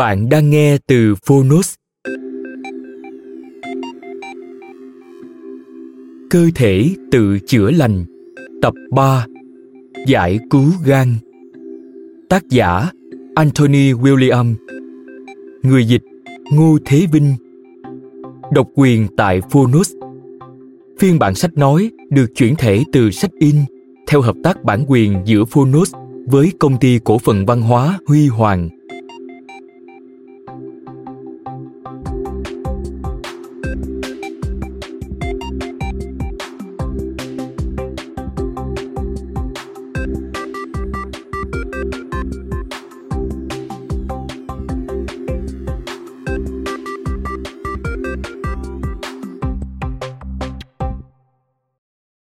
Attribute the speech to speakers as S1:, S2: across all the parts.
S1: Bạn đang nghe từ Phonos. Cơ thể tự chữa lành. Tập 3 Giải cứu gan. Tác giả, Anthony William. Người dịch, Ngô Thế Vinh. Độc quyền tại Phonos. Phiên bản sách nói được chuyển thể từ sách in theo hợp tác bản quyền giữa Phonos với công ty cổ phần văn hóa Huy Hoàng.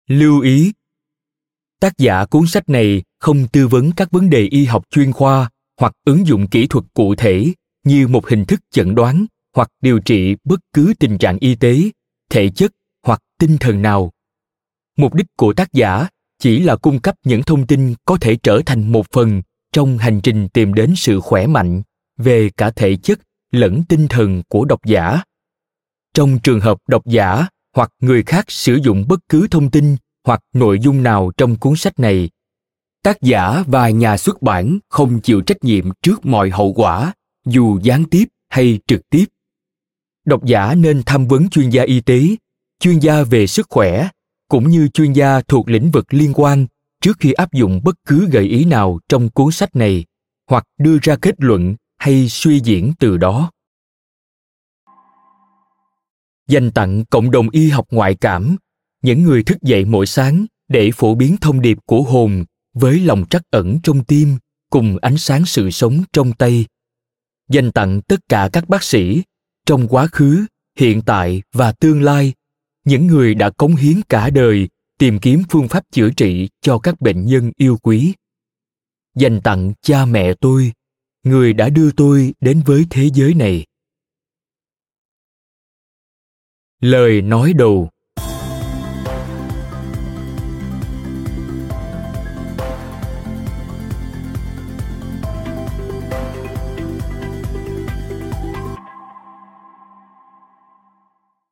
S1: Lưu ý Tác giả cuốn sách này không tư vấn các vấn đề y học chuyên khoa hoặc ứng dụng kỹ thuật cụ thể như một hình thức chẩn đoán hoặc điều trị bất cứ tình trạng y tế, thể chất hoặc tinh thần nào. Mục đích của tác giả chỉ là cung cấp những thông tin có thể trở thành một phần trong hành trình tìm đến sự khỏe mạnh về cả thể chất lẫn tinh thần của độc giả. Trong trường hợp độc giả hoặc người khác sử dụng bất cứ thông tin hoặc nội dung nào trong cuốn sách này. Tác giả và nhà xuất bản không chịu trách nhiệm trước mọi hậu quả, dù gián tiếp hay trực tiếp. Độc giả nên tham vấn chuyên gia y tế, chuyên gia về sức khỏe, cũng như chuyên gia thuộc lĩnh vực liên quan trước khi áp dụng bất cứ gợi ý nào trong cuốn sách này, hoặc đưa ra kết luận hay suy diễn từ đó dành tặng cộng đồng y học ngoại cảm, những người thức dậy mỗi sáng để phổ biến thông điệp của hồn với lòng trắc ẩn trong tim cùng ánh sáng sự sống trong tay. Dành tặng tất cả các bác sĩ trong quá khứ, hiện tại và tương lai, những người đã cống hiến cả đời tìm kiếm phương pháp chữa trị cho các bệnh nhân yêu quý. Dành tặng cha mẹ tôi, người đã đưa tôi đến với thế giới này. Lời nói đầu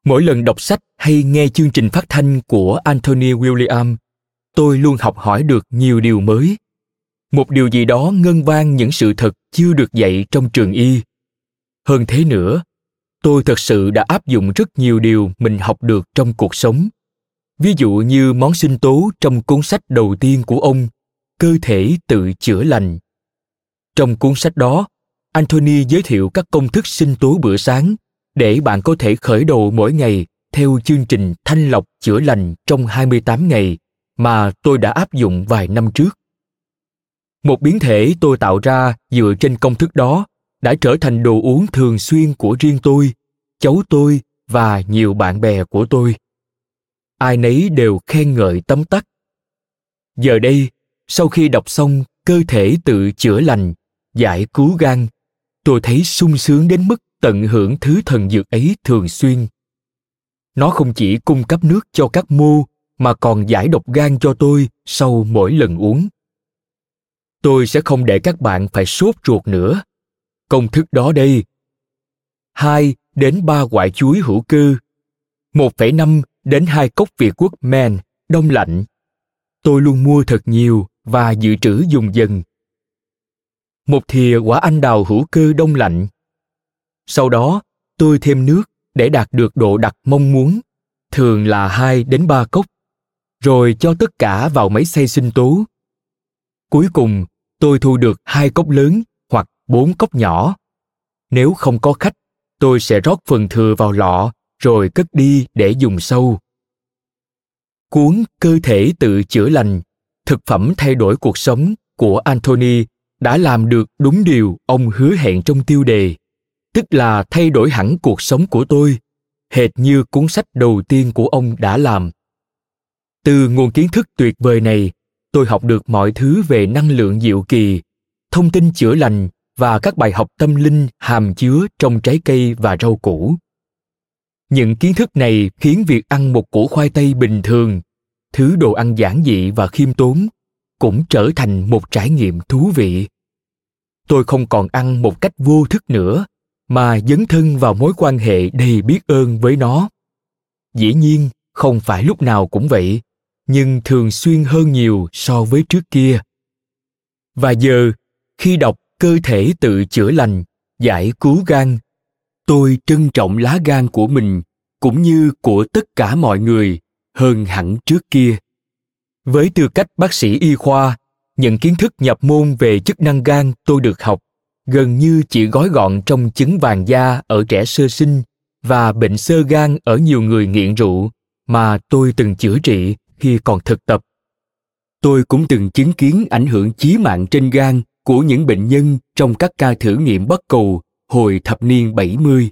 S1: Mỗi lần đọc sách hay nghe chương trình phát thanh của Anthony William, tôi luôn học hỏi được nhiều điều mới. Một điều gì đó ngân vang những sự thật chưa được dạy trong trường y. Hơn thế nữa, tôi thật sự đã áp dụng rất nhiều điều mình học được trong cuộc sống. Ví dụ như món sinh tố trong cuốn sách đầu tiên của ông, Cơ thể tự chữa lành. Trong cuốn sách đó, Anthony giới thiệu các công thức sinh tố bữa sáng để bạn có thể khởi đầu mỗi ngày theo chương trình thanh lọc chữa lành trong 28 ngày mà tôi đã áp dụng vài năm trước. Một biến thể tôi tạo ra dựa trên công thức đó đã trở thành đồ uống thường xuyên của riêng tôi, cháu tôi và nhiều bạn bè của tôi. Ai nấy đều khen ngợi tấm tắc. Giờ đây, sau khi đọc xong cơ thể tự chữa lành, giải cứu gan, tôi thấy sung sướng đến mức tận hưởng thứ thần dược ấy thường xuyên nó không chỉ cung cấp nước cho các mô mà còn giải độc gan cho tôi sau mỗi lần uống tôi sẽ không để các bạn phải sốt ruột nữa công thức đó đây hai đến 3 quả chuối hữu cơ, 1,5 đến 2 cốc Việt Quốc men đông lạnh. Tôi luôn mua thật nhiều và dự trữ dùng dần. Một thìa quả anh đào hữu cơ đông lạnh. Sau đó, tôi thêm nước để đạt được độ đặc mong muốn, thường là 2 đến 3 cốc, rồi cho tất cả vào máy xay sinh tố. Cuối cùng, tôi thu được hai cốc lớn bốn cốc nhỏ. Nếu không có khách, tôi sẽ rót phần thừa vào lọ rồi cất đi để dùng sâu. Cuốn Cơ thể tự chữa lành, thực phẩm thay đổi cuộc sống của Anthony đã làm được đúng điều ông hứa hẹn trong tiêu đề, tức là thay đổi hẳn cuộc sống của tôi, hệt như cuốn sách đầu tiên của ông đã làm. Từ nguồn kiến thức tuyệt vời này, tôi học được mọi thứ về năng lượng diệu kỳ, thông tin chữa lành và các bài học tâm linh hàm chứa trong trái cây và rau củ. Những kiến thức này khiến việc ăn một củ khoai tây bình thường, thứ đồ ăn giản dị và khiêm tốn, cũng trở thành một trải nghiệm thú vị. Tôi không còn ăn một cách vô thức nữa, mà dấn thân vào mối quan hệ đầy biết ơn với nó. Dĩ nhiên, không phải lúc nào cũng vậy, nhưng thường xuyên hơn nhiều so với trước kia. Và giờ, khi đọc cơ thể tự chữa lành, giải cứu gan tôi trân trọng lá gan của mình cũng như của tất cả mọi người hơn hẳn trước kia với tư cách bác sĩ y khoa những kiến thức nhập môn về chức năng gan tôi được học gần như chỉ gói gọn trong chứng vàng da ở trẻ sơ sinh và bệnh sơ gan ở nhiều người nghiện rượu mà tôi từng chữa trị khi còn thực tập. Tôi cũng từng chứng kiến ảnh hưởng chí mạng trên gan của những bệnh nhân trong các ca thử nghiệm bất cầu hồi thập niên 70.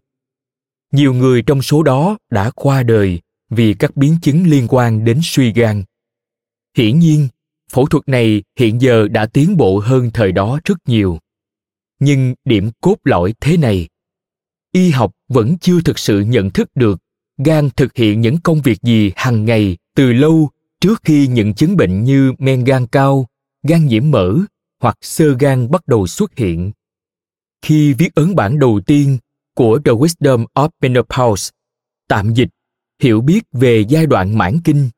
S1: Nhiều người trong số đó đã qua đời vì các biến chứng liên quan đến suy gan. Hiển nhiên, phẫu thuật này hiện giờ đã tiến bộ hơn thời đó rất nhiều. Nhưng điểm cốt lõi thế này, y học vẫn chưa thực sự nhận thức được gan thực hiện những công việc gì hàng ngày từ lâu trước khi những chứng bệnh như men gan cao, gan nhiễm mỡ hoặc sơ gan bắt đầu xuất hiện. Khi viết ấn bản đầu tiên của The Wisdom of Menopause, tạm dịch, hiểu biết về giai đoạn mãn kinh.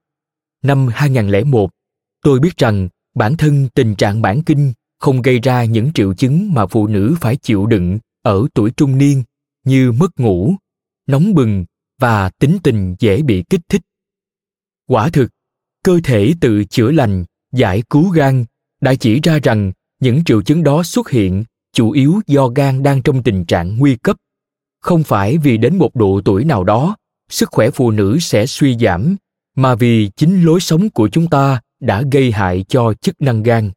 S1: Năm 2001, tôi biết rằng bản thân tình trạng mãn kinh không gây ra những triệu chứng mà phụ nữ phải chịu đựng ở tuổi trung niên như mất ngủ, nóng bừng và tính tình dễ bị kích thích. Quả thực, cơ thể tự chữa lành, giải cứu gan đã chỉ ra rằng những triệu chứng đó xuất hiện chủ yếu do gan đang trong tình trạng nguy cấp. Không phải vì đến một độ tuổi nào đó, sức khỏe phụ nữ sẽ suy giảm, mà vì chính lối sống của chúng ta đã gây hại cho chức năng gan.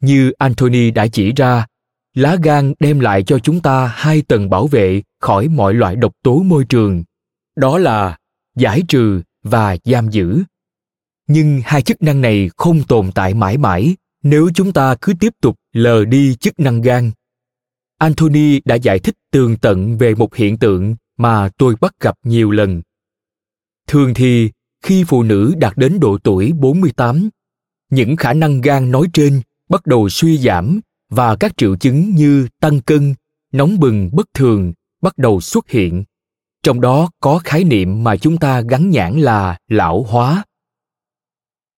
S1: Như anthony đã chỉ ra, lá gan đem lại cho chúng ta hai tầng bảo vệ khỏi mọi loại độc tố môi trường. Đó là giải trừ và giam giữ. Nhưng hai chức năng này không tồn tại mãi mãi nếu chúng ta cứ tiếp tục lờ đi chức năng gan anthony đã giải thích tường tận về một hiện tượng mà tôi bắt gặp nhiều lần. Thường thì, khi phụ nữ đạt đến độ tuổi 48, những khả năng gan nói trên bắt đầu suy giảm và các triệu chứng như tăng cân, nóng bừng bất thường bắt đầu xuất hiện. Trong đó có khái niệm mà chúng ta gắn nhãn là lão hóa.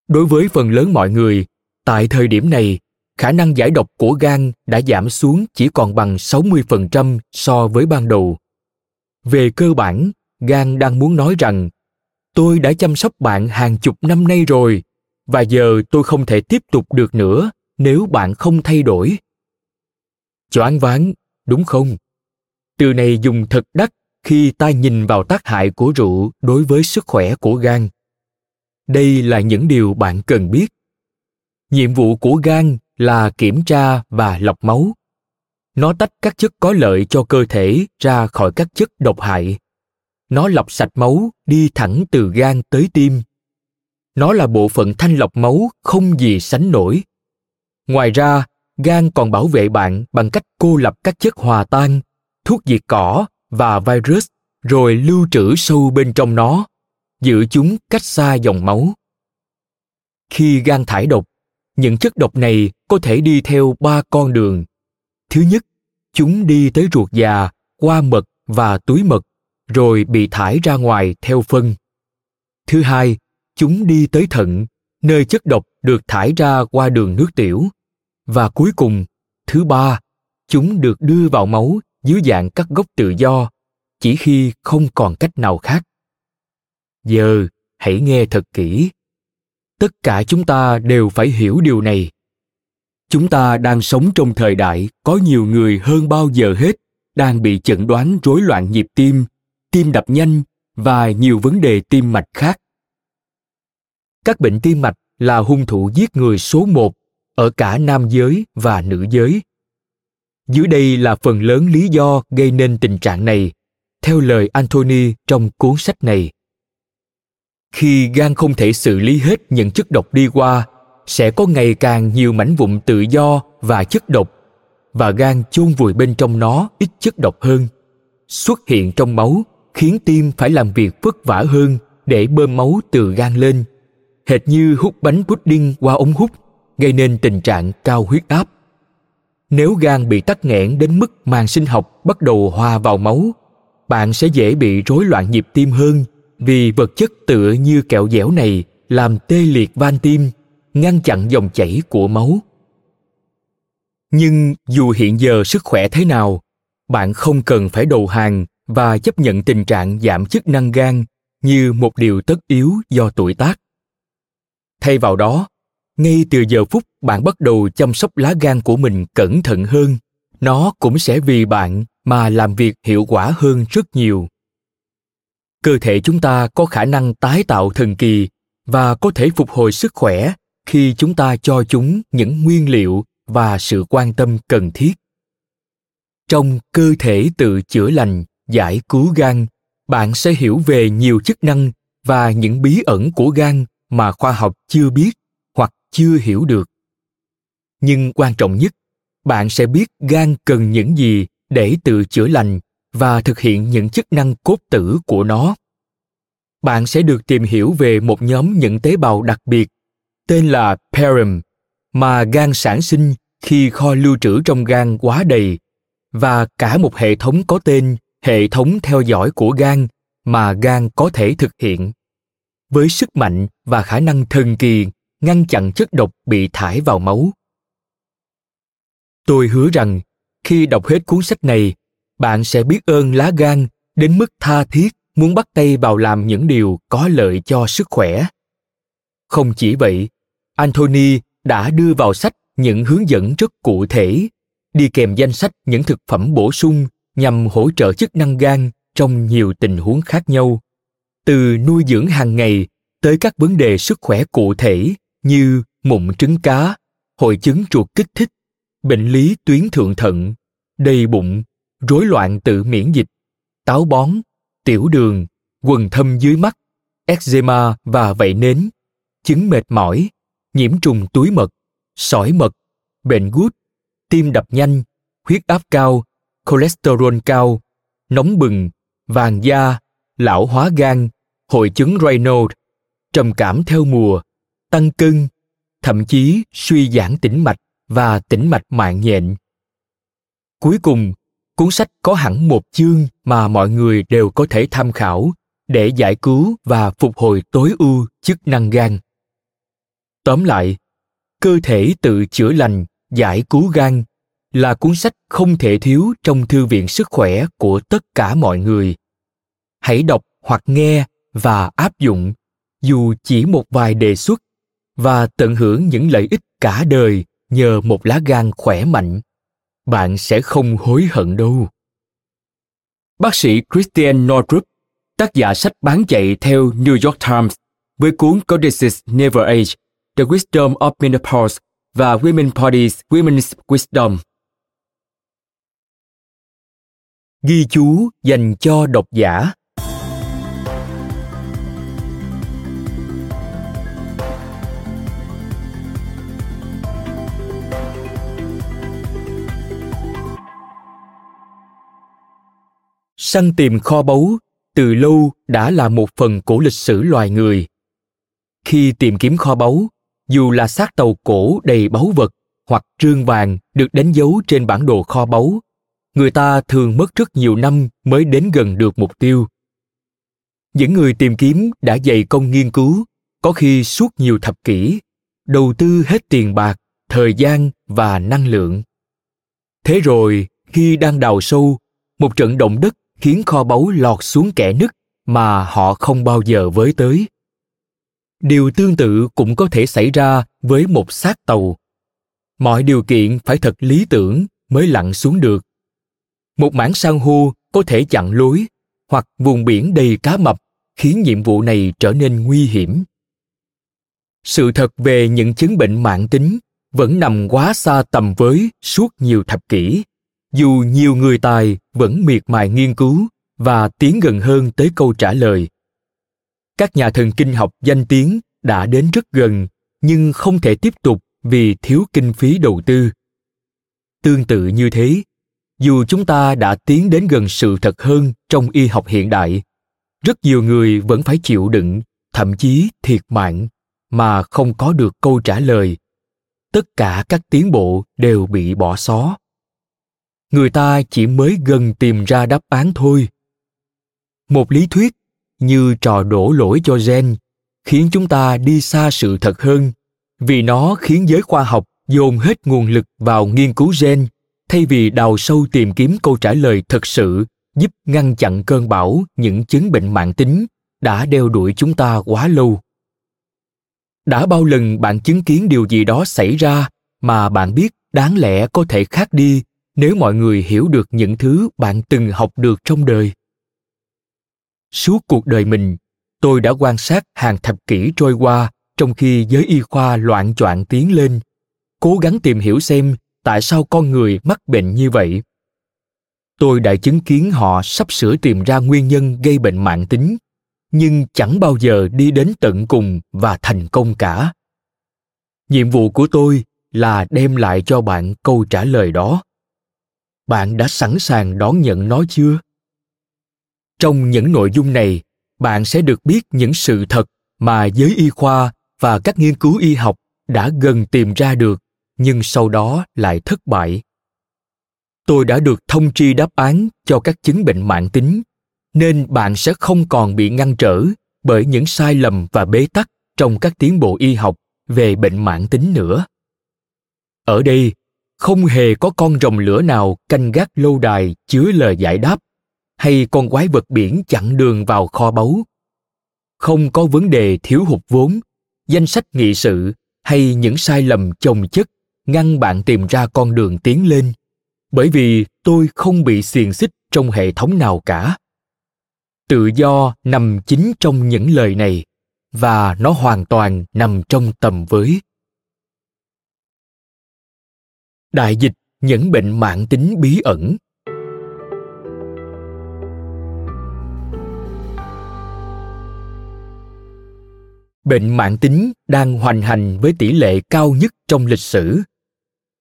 S1: Đối với phần lớn mọi người, tại thời điểm này, khả năng giải độc của gan đã giảm xuống chỉ còn bằng 60% so với ban đầu. Về cơ bản, gan đang muốn nói rằng tôi đã chăm sóc bạn hàng chục năm nay rồi và giờ tôi không thể tiếp tục được nữa nếu bạn không thay đổi. Choáng váng, đúng không? Từ này dùng thật đắt khi ta nhìn vào tác hại của rượu đối với sức khỏe của gan. Đây là những điều bạn cần biết. Nhiệm vụ của gan là kiểm tra và lọc máu. Nó tách các chất có lợi cho cơ thể ra khỏi các chất độc hại. Nó lọc sạch máu đi thẳng từ gan tới tim. Nó là bộ phận thanh lọc máu không gì sánh nổi. Ngoài ra, gan còn bảo vệ bạn bằng cách cô lập các chất hòa tan, thuốc diệt cỏ và virus, rồi lưu trữ sâu bên trong nó, giữ chúng cách xa dòng máu. Khi gan thải độc những chất độc này có thể đi theo ba con đường. Thứ nhất, chúng đi tới ruột già, qua mật và túi mật, rồi bị thải ra ngoài theo phân. Thứ hai, chúng đi tới thận, nơi chất độc được thải ra qua đường nước tiểu. Và cuối cùng, thứ ba, chúng được đưa vào máu dưới dạng các gốc tự do, chỉ khi không còn cách nào khác. Giờ, hãy nghe thật kỹ tất cả chúng ta đều phải hiểu điều này. Chúng ta đang sống trong thời đại, có nhiều người hơn bao giờ hết, đang bị chẩn đoán rối loạn nhịp tim tim đập nhanh và nhiều vấn đề tim mạch khác. Các bệnh tim mạch là hung thủ giết người số một ở cả nam giới và nữ giới. Dưới đây là phần lớn lý do gây nên tình trạng này. Theo lời anthony trong cuốn sách này khi gan không thể xử lý hết những chất độc đi qua, sẽ có ngày càng nhiều mảnh vụn tự do và chất độc, và gan chôn vùi bên trong nó ít chất độc hơn. Xuất hiện trong máu khiến tim phải làm việc vất vả hơn để bơm máu từ gan lên. Hệt như hút bánh pudding qua ống hút, gây nên tình trạng cao huyết áp. Nếu gan bị tắc nghẽn đến mức màng sinh học bắt đầu hòa vào máu, bạn sẽ dễ bị rối loạn nhịp tim hơn vì vật chất tựa như kẹo dẻo này làm tê liệt van tim, ngăn chặn dòng chảy của máu. Nhưng dù hiện giờ sức khỏe thế nào, bạn không cần phải đầu hàng và chấp nhận tình trạng giảm chức năng gan như một điều tất yếu do tuổi tác. Thay vào đó, ngay từ giờ phút bạn bắt đầu chăm sóc lá gan của mình cẩn thận hơn, nó cũng sẽ vì bạn mà làm việc hiệu quả hơn rất nhiều cơ thể chúng ta có khả năng tái tạo thần kỳ và có thể phục hồi sức khỏe khi chúng ta cho chúng những nguyên liệu và sự quan tâm cần thiết. Trong cơ thể tự chữa lành, giải cứu gan, bạn sẽ hiểu về nhiều chức năng và những bí ẩn của gan mà khoa học chưa biết hoặc chưa hiểu được. Nhưng quan trọng nhất, bạn sẽ biết gan cần những gì để tự chữa lành và thực hiện những chức năng cốt tử của nó. Bạn sẽ được tìm hiểu về một nhóm những tế bào đặc biệt, tên là perim mà gan sản sinh khi kho lưu trữ trong gan quá đầy, và cả một hệ thống có tên hệ thống theo dõi của gan mà gan có thể thực hiện. Với sức mạnh và khả năng thần kỳ, ngăn chặn chất độc bị thải vào máu. Tôi hứa rằng, khi đọc hết cuốn sách này bạn sẽ biết ơn lá gan đến mức tha thiết muốn bắt tay vào làm những điều có lợi cho sức khỏe. Không chỉ vậy, anthony đã đưa vào sách những hướng dẫn rất cụ thể, đi kèm danh sách những thực phẩm bổ sung nhằm hỗ trợ chức năng gan trong nhiều tình huống khác nhau, từ nuôi dưỡng hàng ngày tới các vấn đề sức khỏe cụ thể như mụn trứng cá, hội chứng ruột kích thích, bệnh lý tuyến thượng thận, đầy bụng rối loạn tự miễn dịch táo bón tiểu đường quần thâm dưới mắt eczema và vẩy nến chứng mệt mỏi nhiễm trùng túi mật sỏi mật bệnh gút tim đập nhanh huyết áp cao cholesterol cao nóng bừng vàng da lão hóa gan hội chứng Raynaud, trầm cảm theo mùa tăng cân thậm chí suy giãn tĩnh mạch và tĩnh mạch mạng nhện. Cuối cùng cuốn sách có hẳn một chương mà mọi người đều có thể tham khảo để giải cứu và phục hồi tối ưu chức năng gan. Tóm lại, cơ thể tự chữa lành, giải cứu gan là cuốn sách không thể thiếu trong thư viện sức khỏe của tất cả mọi người. Hãy đọc hoặc nghe và áp dụng, dù chỉ một vài đề xuất, và tận hưởng những lợi ích cả đời nhờ một lá gan khỏe mạnh bạn sẽ không hối hận đâu bác sĩ christian nordrup tác giả sách bán chạy theo new york times với cuốn Goddesses Never Age, The Wisdom of Menopause và Women Bodies, Women's Wisdom. Ghi chú dành cho độc giả săn tìm kho báu, từ lâu đã là một phần của lịch sử loài người. Khi tìm kiếm kho báu, dù là xác tàu cổ đầy báu vật hoặc trương vàng được đánh dấu trên bản đồ kho báu, người ta thường mất rất nhiều năm mới đến gần được mục tiêu. Những người tìm kiếm đã dày công nghiên cứu, có khi suốt nhiều thập kỷ, đầu tư hết tiền bạc, thời gian và năng lượng. Thế rồi, khi đang đào sâu, một trận động đất khiến kho báu lọt xuống kẽ nứt mà họ không bao giờ với tới. Điều tương tự cũng có thể xảy ra với một xác tàu. Mọi điều kiện phải thật lý tưởng mới lặn xuống được. Một mảng san hô có thể chặn lối hoặc vùng biển đầy cá mập khiến nhiệm vụ này trở nên nguy hiểm. Sự thật về những chứng bệnh mạng tính vẫn nằm quá xa tầm với suốt nhiều thập kỷ dù nhiều người tài vẫn miệt mài nghiên cứu và tiến gần hơn tới câu trả lời. Các nhà thần kinh học danh tiếng đã đến rất gần, nhưng không thể tiếp tục vì thiếu kinh phí đầu tư. Tương tự như thế, dù chúng ta đã tiến đến gần sự thật hơn trong y học hiện đại, rất nhiều người vẫn phải chịu đựng, thậm chí thiệt mạng, mà không có được câu trả lời. Tất cả các tiến bộ đều bị bỏ xó người ta chỉ mới gần tìm ra đáp án thôi. Một lý thuyết như trò đổ lỗi cho gen khiến chúng ta đi xa sự thật hơn, vì nó khiến giới khoa học dồn hết nguồn lực vào nghiên cứu gen thay vì đào sâu tìm kiếm câu trả lời thật sự giúp ngăn chặn cơn bão, những chứng bệnh mạng tính đã đeo đuổi chúng ta quá lâu. Đã bao lần bạn chứng kiến điều gì đó xảy ra mà bạn biết đáng lẽ có thể khác đi nếu mọi người hiểu được những thứ bạn từng học được trong đời. Suốt cuộc đời mình, tôi đã quan sát hàng thập kỷ trôi qua trong khi giới y khoa loạn choạng tiến lên, cố gắng tìm hiểu xem tại sao con người mắc bệnh như vậy. Tôi đã chứng kiến họ sắp sửa tìm ra nguyên nhân gây bệnh mạng tính, nhưng chẳng bao giờ đi đến tận cùng và thành công cả. Nhiệm vụ của tôi là đem lại cho bạn câu trả lời đó bạn đã sẵn sàng đón nhận nó chưa? Trong những nội dung này, bạn sẽ được biết những sự thật mà giới y khoa và các nghiên cứu y học đã gần tìm ra được, nhưng sau đó lại thất bại. Tôi đã được thông tri đáp án cho các chứng bệnh mạng tính, nên bạn sẽ không còn bị ngăn trở bởi những sai lầm và bế tắc trong các tiến bộ y học về bệnh mạng tính nữa. Ở đây không hề có con rồng lửa nào canh gác lâu đài chứa lời giải đáp. Hay con quái vật biển chặn đường vào kho báu. Không có vấn đề thiếu hụt vốn, danh sách nghị sự hay những sai lầm chồng chất ngăn bạn tìm ra con đường tiến lên. Bởi vì tôi không bị xiềng xích trong hệ thống nào cả. Tự do nằm chính trong những lời này, và nó hoàn toàn nằm trong tầm với đại dịch những bệnh mạng tính bí ẩn bệnh mạng tính đang hoành hành với tỷ lệ cao nhất trong lịch sử.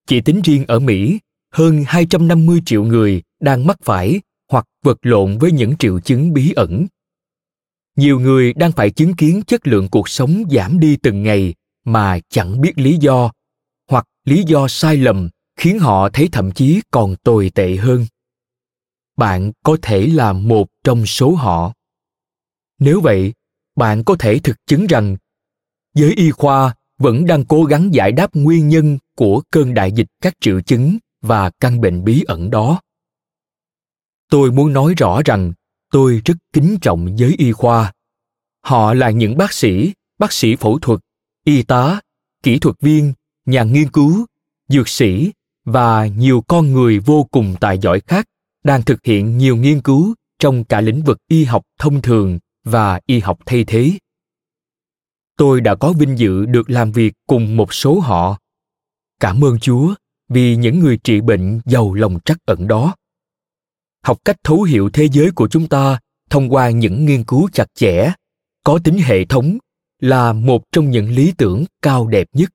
S1: Chỉ tính riêng ở Mỹ, hơn 250 triệu người đang mắc phải hoặc vật lộn với những triệu chứng bí ẩn. Nhiều người đang phải chứng kiến chất lượng cuộc sống giảm đi từng ngày mà chẳng biết lý do, hoặc lý do sai lầm khiến họ thấy thậm chí còn tồi tệ hơn. Bạn có thể là một trong số họ. Nếu vậy, bạn có thể thực chứng rằng giới y khoa vẫn đang cố gắng giải đáp nguyên nhân của cơn đại dịch các triệu chứng và căn bệnh bí ẩn đó tôi muốn nói rõ rằng tôi rất kính trọng giới y khoa họ là những bác sĩ bác sĩ phẫu thuật y tá kỹ thuật viên nhà nghiên cứu dược sĩ và nhiều con người vô cùng tài giỏi khác, đang thực hiện nhiều nghiên cứu trong cả lĩnh vực y học thông thường và y học thay thế. Tôi đã có vinh dự được làm việc cùng một số họ. Cảm ơn chúa vì những người trị bệnh giàu lòng trắc ẩn đó. Học cách thấu hiểu thế giới của chúng ta thông qua những nghiên cứu chặt chẽ, có tính hệ thống là một trong những lý tưởng cao đẹp nhất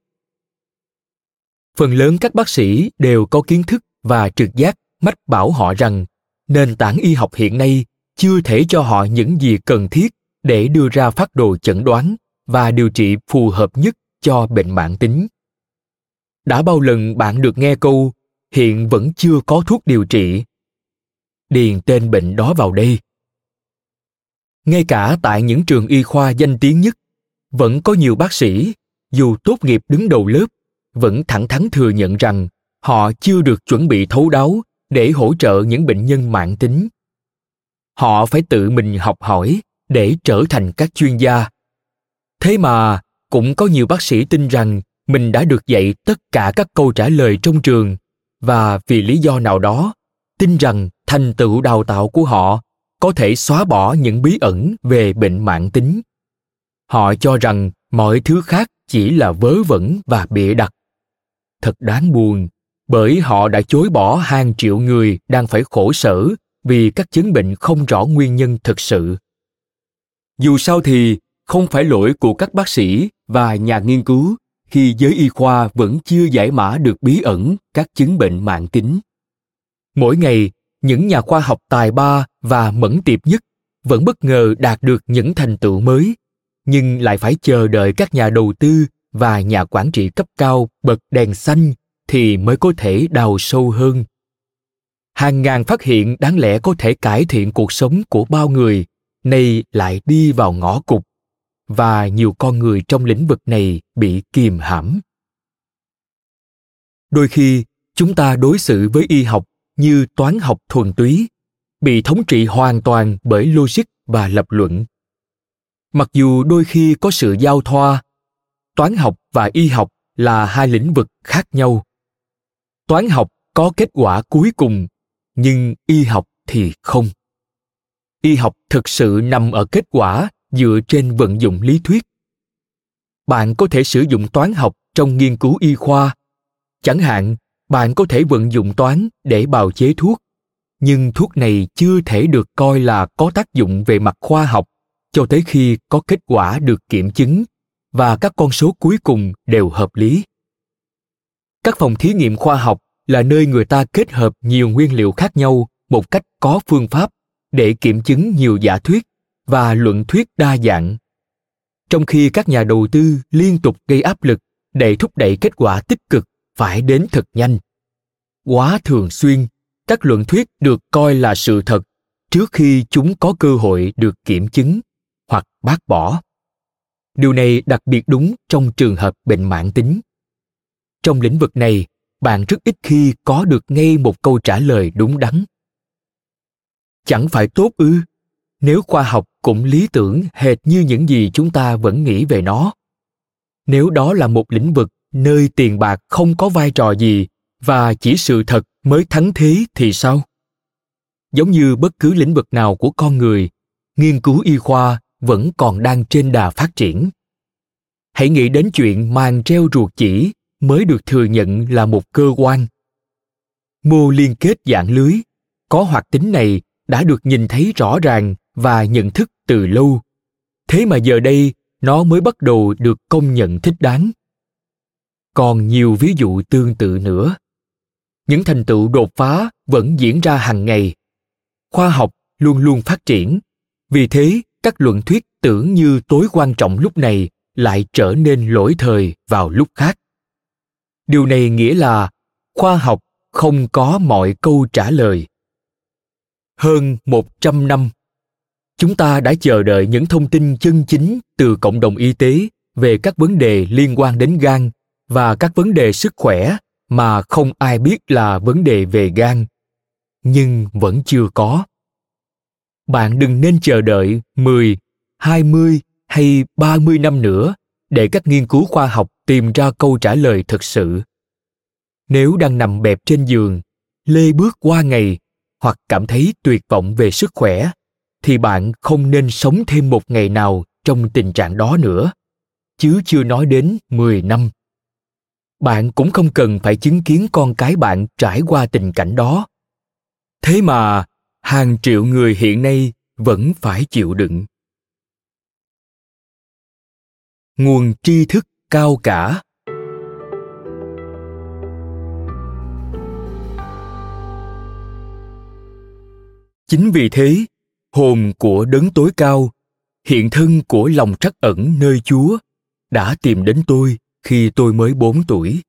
S1: phần lớn các bác sĩ đều có kiến thức và trực giác, mách bảo họ rằng nền tảng y học hiện nay chưa thể cho họ những gì cần thiết để đưa ra phát đồ chẩn đoán và điều trị phù hợp nhất cho bệnh mạng tính. Đã bao lần bạn được nghe câu, hiện vẫn chưa có thuốc điều trị. Điền tên bệnh đó vào đây. Ngay cả tại những trường y khoa danh tiếng nhất, vẫn có nhiều bác sĩ, dù tốt nghiệp đứng đầu lớp vẫn thẳng thắn thừa nhận rằng, họ chưa được chuẩn bị thấu đáo để hỗ trợ những bệnh nhân mạng tính. Họ phải tự mình học hỏi để trở thành các chuyên gia. Thế mà, cũng có nhiều bác sĩ tin rằng mình đã được dạy tất cả các câu trả lời trong trường và vì lý do nào đó, tin rằng thành tựu đào tạo của họ có thể xóa bỏ những bí ẩn về bệnh mạng tính. Họ cho rằng mọi thứ khác chỉ là vớ vẩn và bịa đặt thật đáng buồn, bởi họ đã chối bỏ hàng triệu người đang phải khổ sở vì các chứng bệnh không rõ nguyên nhân thực sự. Dù sao thì, không phải lỗi của các bác sĩ và nhà nghiên cứu khi giới y khoa vẫn chưa giải mã được bí ẩn các chứng bệnh mạng tính. Mỗi ngày, những nhà khoa học tài ba và mẫn tiệp nhất vẫn bất ngờ đạt được những thành tựu mới, nhưng lại phải chờ đợi các nhà đầu tư và nhà quản trị cấp cao bật đèn xanh thì mới có thể đào sâu hơn. Hàng ngàn phát hiện đáng lẽ có thể cải thiện cuộc sống của bao người, nay lại đi vào ngõ cụt, và nhiều con người trong lĩnh vực này bị kìm hãm. Đôi khi, chúng ta đối xử với y học như toán học thuần túy, bị thống trị hoàn toàn bởi logic và lập luận. Mặc dù đôi khi có sự giao thoa toán học và y học là hai lĩnh vực khác nhau. Toán học có kết quả cuối cùng, nhưng y học thì không. Y học thực sự nằm ở kết quả dựa trên vận dụng lý thuyết. Bạn có thể sử dụng toán học trong nghiên cứu y khoa. Chẳng hạn, bạn có thể vận dụng toán để bào chế thuốc, nhưng thuốc này chưa thể được coi là có tác dụng về mặt khoa học cho tới khi có kết quả được kiểm chứng và các con số cuối cùng đều hợp lý. Các phòng thí nghiệm khoa học là nơi người ta kết hợp nhiều nguyên liệu khác nhau một cách có phương pháp để kiểm chứng nhiều giả thuyết và luận thuyết đa dạng. Trong khi các nhà đầu tư liên tục gây áp lực để thúc đẩy kết quả tích cực phải đến thật nhanh. Quá thường xuyên, các luận thuyết được coi là sự thật trước khi chúng có cơ hội được kiểm chứng hoặc bác bỏ điều này đặc biệt đúng trong trường hợp bệnh mãn tính. Trong lĩnh vực này, bạn rất ít khi có được ngay một câu trả lời đúng đắn. Chẳng phải tốt ư? Nếu khoa học cũng lý tưởng hệt như những gì chúng ta vẫn nghĩ về nó. Nếu đó là một lĩnh vực nơi tiền bạc không có vai trò gì và chỉ sự thật mới thắng thế thì sao? Giống như bất cứ lĩnh vực nào của con người, nghiên cứu y khoa vẫn còn đang trên đà phát triển. Hãy nghĩ đến chuyện màng treo ruột chỉ mới được thừa nhận là một cơ quan. Mô liên kết dạng lưới, có hoạt tính này đã được nhìn thấy rõ ràng và nhận thức từ lâu. Thế mà giờ đây, nó mới bắt đầu được công nhận thích đáng. Còn nhiều ví dụ tương tự nữa. Những thành tựu đột phá vẫn diễn ra hàng ngày. Khoa học luôn luôn phát triển. Vì thế các luận thuyết tưởng như tối quan trọng lúc này lại trở nên lỗi thời vào lúc khác. Điều này nghĩa là khoa học không có mọi câu trả lời. Hơn 100 năm, chúng ta đã chờ đợi những thông tin chân chính từ cộng đồng y tế về các vấn đề liên quan đến gan và các vấn đề sức khỏe mà không ai biết là vấn đề về gan, nhưng vẫn chưa có bạn đừng nên chờ đợi 10, 20 hay 30 năm nữa để các nghiên cứu khoa học tìm ra câu trả lời thực sự. Nếu đang nằm bẹp trên giường, lê bước qua ngày hoặc cảm thấy tuyệt vọng về sức khỏe thì bạn không nên sống thêm một ngày nào trong tình trạng đó nữa, chứ chưa nói đến 10 năm. Bạn cũng không cần phải chứng kiến con cái bạn trải qua tình cảnh đó. Thế mà, hàng triệu người hiện nay vẫn phải chịu đựng. Nguồn tri thức cao cả chính vì thế, hồn của đấng tối cao, hiện thân của lòng trắc ẩn nơi chúa đã tìm đến tôi khi tôi mới bốn tuổi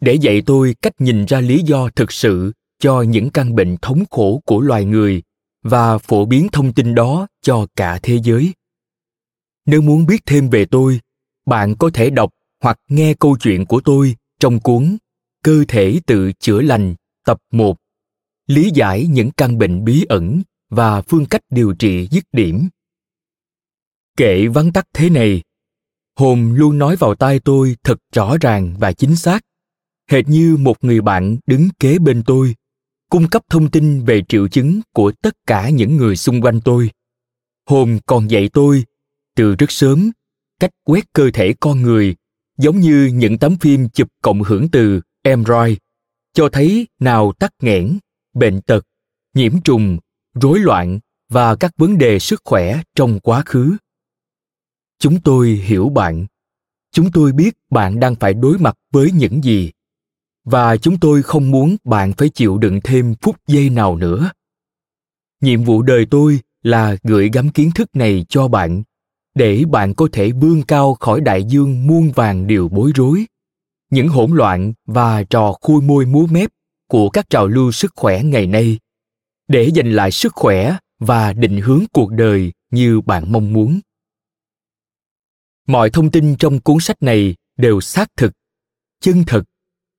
S1: để dạy tôi cách nhìn ra lý do thực sự cho những căn bệnh thống khổ của loài người và phổ biến thông tin đó cho cả thế giới. Nếu muốn biết thêm về tôi bạn có thể đọc hoặc nghe câu chuyện của tôi trong cuốn Cơ thể tự chữa lành tập 1 Lý giải những căn bệnh bí ẩn và phương cách điều trị dứt điểm. Kệ vắn tắt thế này, hồn luôn nói vào tai tôi thật rõ ràng và chính xác, hệt như một người bạn đứng kế bên tôi, cung cấp thông tin về triệu chứng của tất cả những người xung quanh tôi. Hồn còn dạy tôi từ rất sớm cách quét cơ thể con người giống như những tấm phim chụp cộng hưởng từ MRI cho thấy nào tắc nghẽn, bệnh tật, nhiễm trùng, rối loạn và các vấn đề sức khỏe trong quá khứ. Chúng tôi hiểu bạn. Chúng tôi biết bạn đang phải đối mặt với những gì và chúng tôi không muốn bạn phải chịu đựng thêm phút giây nào nữa. Nhiệm vụ đời tôi là gửi gắm kiến thức này cho bạn, để bạn có thể vươn cao khỏi đại dương muôn vàng điều bối rối. Những hỗn loạn và trò khui môi múa mép của các trào lưu sức khỏe ngày nay, để giành lại sức khỏe và định hướng cuộc đời như bạn mong muốn. Mọi thông tin trong cuốn sách này đều xác thực, chân thật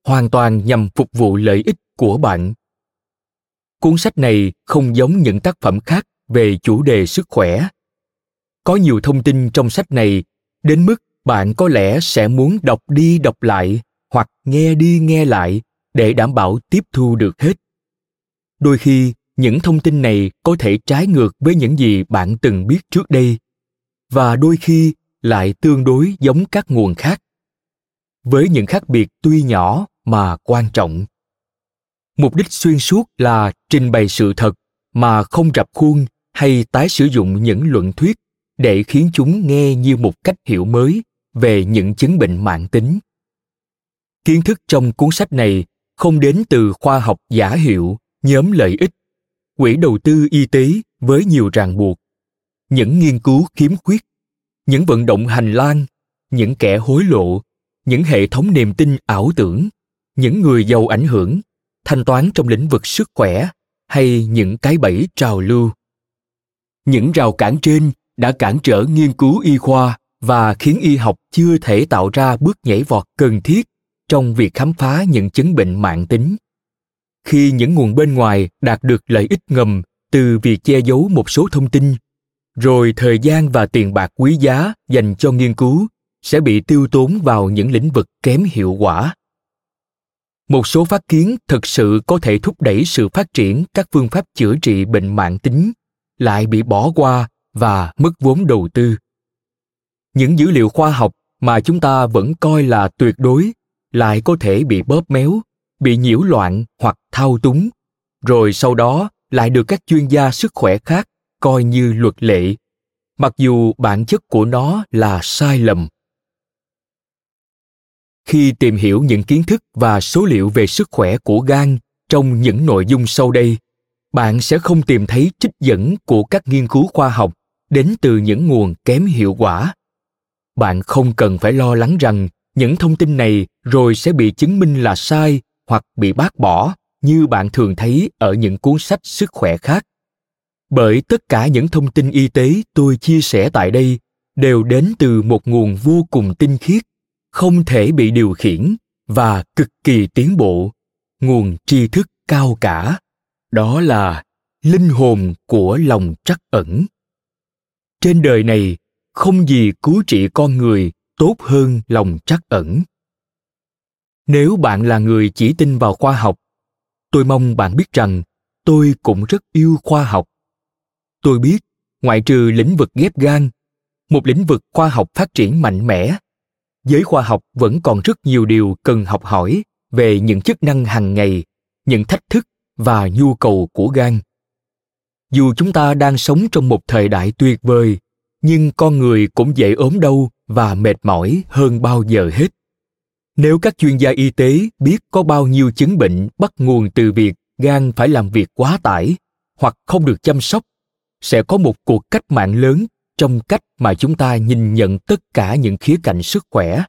S1: hoàn toàn nhằm phục vụ lợi ích của bạn. Cuốn sách này không giống những tác phẩm khác về chủ đề sức khỏe. Có nhiều thông tin trong sách này, đến mức bạn có lẽ sẽ muốn đọc đi đọc lại hoặc nghe đi nghe lại để đảm bảo tiếp thu được hết. Đôi khi, những thông tin này có thể trái ngược với những gì bạn từng biết trước đây, và đôi khi lại tương đối giống các nguồn khác với những khác biệt tuy nhỏ mà quan trọng. Mục đích xuyên suốt là trình bày sự thật mà không rập khuôn hay tái sử dụng những luận thuyết để khiến chúng nghe như một cách hiểu mới về những chứng bệnh mạng tính. Kiến thức trong cuốn sách này không đến từ khoa học giả hiệu, nhóm lợi ích, quỹ đầu tư y tế với nhiều ràng buộc, những nghiên cứu khiếm khuyết, những vận động hành lang, những kẻ hối lộ những hệ thống niềm tin ảo tưởng, những người giàu ảnh hưởng, thanh toán trong lĩnh vực sức khỏe hay những cái bẫy trào lưu. Những rào cản trên đã cản trở nghiên cứu y khoa và khiến y học chưa thể tạo ra bước nhảy vọt cần thiết trong việc khám phá những chứng bệnh mạng tính. Khi những nguồn bên ngoài đạt được lợi ích ngầm từ việc che giấu một số thông tin, rồi thời gian và tiền bạc quý giá dành cho nghiên cứu sẽ bị tiêu tốn vào những lĩnh vực kém hiệu quả. Một số phát kiến thực sự có thể thúc đẩy sự phát triển các phương pháp chữa trị bệnh mạng tính lại bị bỏ qua và mất vốn đầu tư. Những dữ liệu khoa học mà chúng ta vẫn coi là tuyệt đối lại có thể bị bóp méo, bị nhiễu loạn hoặc thao túng, rồi sau đó lại được các chuyên gia sức khỏe khác coi như luật lệ. Mặc dù bản chất của nó là sai lầm khi tìm hiểu những kiến thức và số liệu về sức khỏe của gan trong những nội dung sau đây, bạn sẽ không tìm thấy trích dẫn của các nghiên cứu khoa học đến từ những nguồn kém hiệu quả. Bạn không cần phải lo lắng rằng những thông tin này rồi sẽ bị chứng minh là sai hoặc bị bác bỏ như bạn thường thấy ở những cuốn sách sức khỏe khác. Bởi tất cả những thông tin y tế tôi chia sẻ tại đây đều đến từ một nguồn vô cùng tinh khiết không thể bị điều khiển và cực kỳ tiến bộ, nguồn tri thức cao cả. Đó là linh hồn của lòng trắc ẩn. Trên đời này, không gì cứu trị con người tốt hơn lòng trắc ẩn. Nếu bạn là người chỉ tin vào khoa học, tôi mong bạn biết rằng tôi cũng rất yêu khoa học. Tôi biết, ngoại trừ lĩnh vực ghép gan, một lĩnh vực khoa học phát triển mạnh mẽ giới khoa học vẫn còn rất nhiều điều cần học hỏi về những chức năng hàng ngày, những thách thức và nhu cầu của gan. Dù chúng ta đang sống trong một thời đại tuyệt vời, nhưng con người cũng dễ ốm đau và mệt mỏi hơn bao giờ hết. Nếu các chuyên gia y tế biết có bao nhiêu chứng bệnh bắt nguồn từ việc gan phải làm việc quá tải hoặc không được chăm sóc, sẽ có một cuộc cách mạng lớn trong cách mà chúng ta nhìn nhận tất cả những khía cạnh sức khỏe.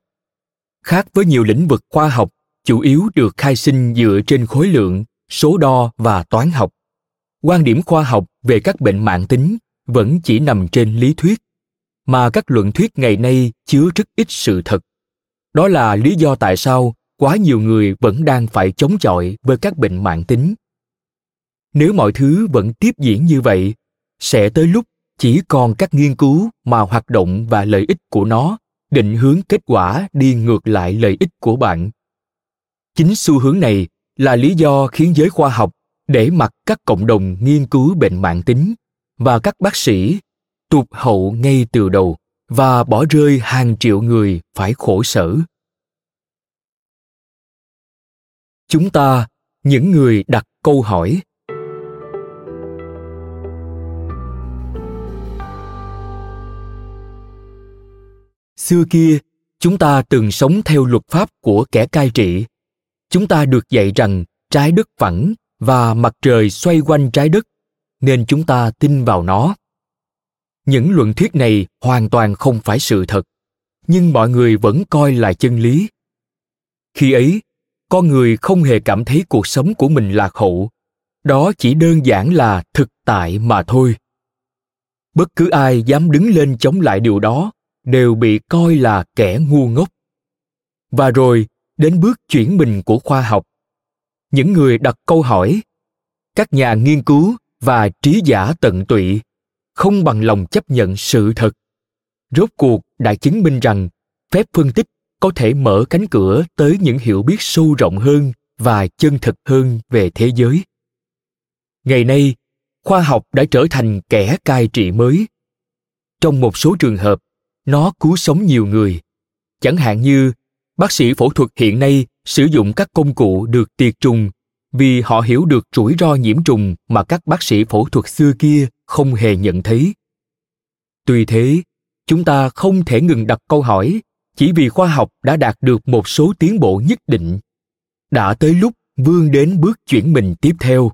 S1: Khác với nhiều lĩnh vực khoa học, chủ yếu được khai sinh dựa trên khối lượng, số đo và toán học. Quan điểm khoa học về các bệnh mạng tính vẫn chỉ nằm trên lý thuyết, mà các luận thuyết ngày nay chứa rất ít sự thật. Đó là lý do tại sao quá nhiều người vẫn đang phải chống chọi với các bệnh mạng tính. Nếu mọi thứ vẫn tiếp diễn như vậy, sẽ tới lúc chỉ còn các nghiên cứu mà hoạt động và lợi ích của nó, định hướng kết quả đi ngược lại lợi ích của bạn. Chính xu hướng này là lý do khiến giới khoa học để mặc các cộng đồng nghiên cứu bệnh mạng tính và các bác sĩ tụt hậu ngay từ đầu và bỏ rơi hàng triệu người phải khổ sở. Chúng ta, những người đặt câu hỏi xưa kia, chúng ta từng sống theo luật pháp của kẻ cai trị. Chúng ta được dạy rằng trái đất phẳng và mặt trời xoay quanh trái đất, nên chúng ta tin vào nó. Những luận thuyết này hoàn toàn không phải sự thật, nhưng mọi người vẫn coi là chân lý. Khi ấy, con người không hề cảm thấy cuộc sống của mình lạc hậu, đó chỉ đơn giản là thực tại mà thôi. Bất cứ ai dám đứng lên chống lại điều đó đều bị coi là kẻ ngu ngốc. Và rồi, đến bước chuyển mình của khoa học, những người đặt câu hỏi, các nhà nghiên cứu và trí giả tận tụy không bằng lòng chấp nhận sự thật. Rốt cuộc đã chứng minh rằng phép phân tích có thể mở cánh cửa tới những hiểu biết sâu rộng hơn và chân thực hơn về thế giới. Ngày nay, khoa học đã trở thành kẻ cai trị mới. Trong một số trường hợp nó cứu sống nhiều người. Chẳng hạn như, bác sĩ phẫu thuật hiện nay sử dụng các công cụ được tiệt trùng, vì họ hiểu được rủi ro nhiễm trùng mà các bác sĩ phẫu thuật xưa kia không hề nhận thấy. Tuy thế, chúng ta không thể ngừng đặt câu hỏi, chỉ vì khoa học đã đạt được một số tiến bộ nhất định. Đã tới lúc vươn đến bước chuyển mình tiếp theo.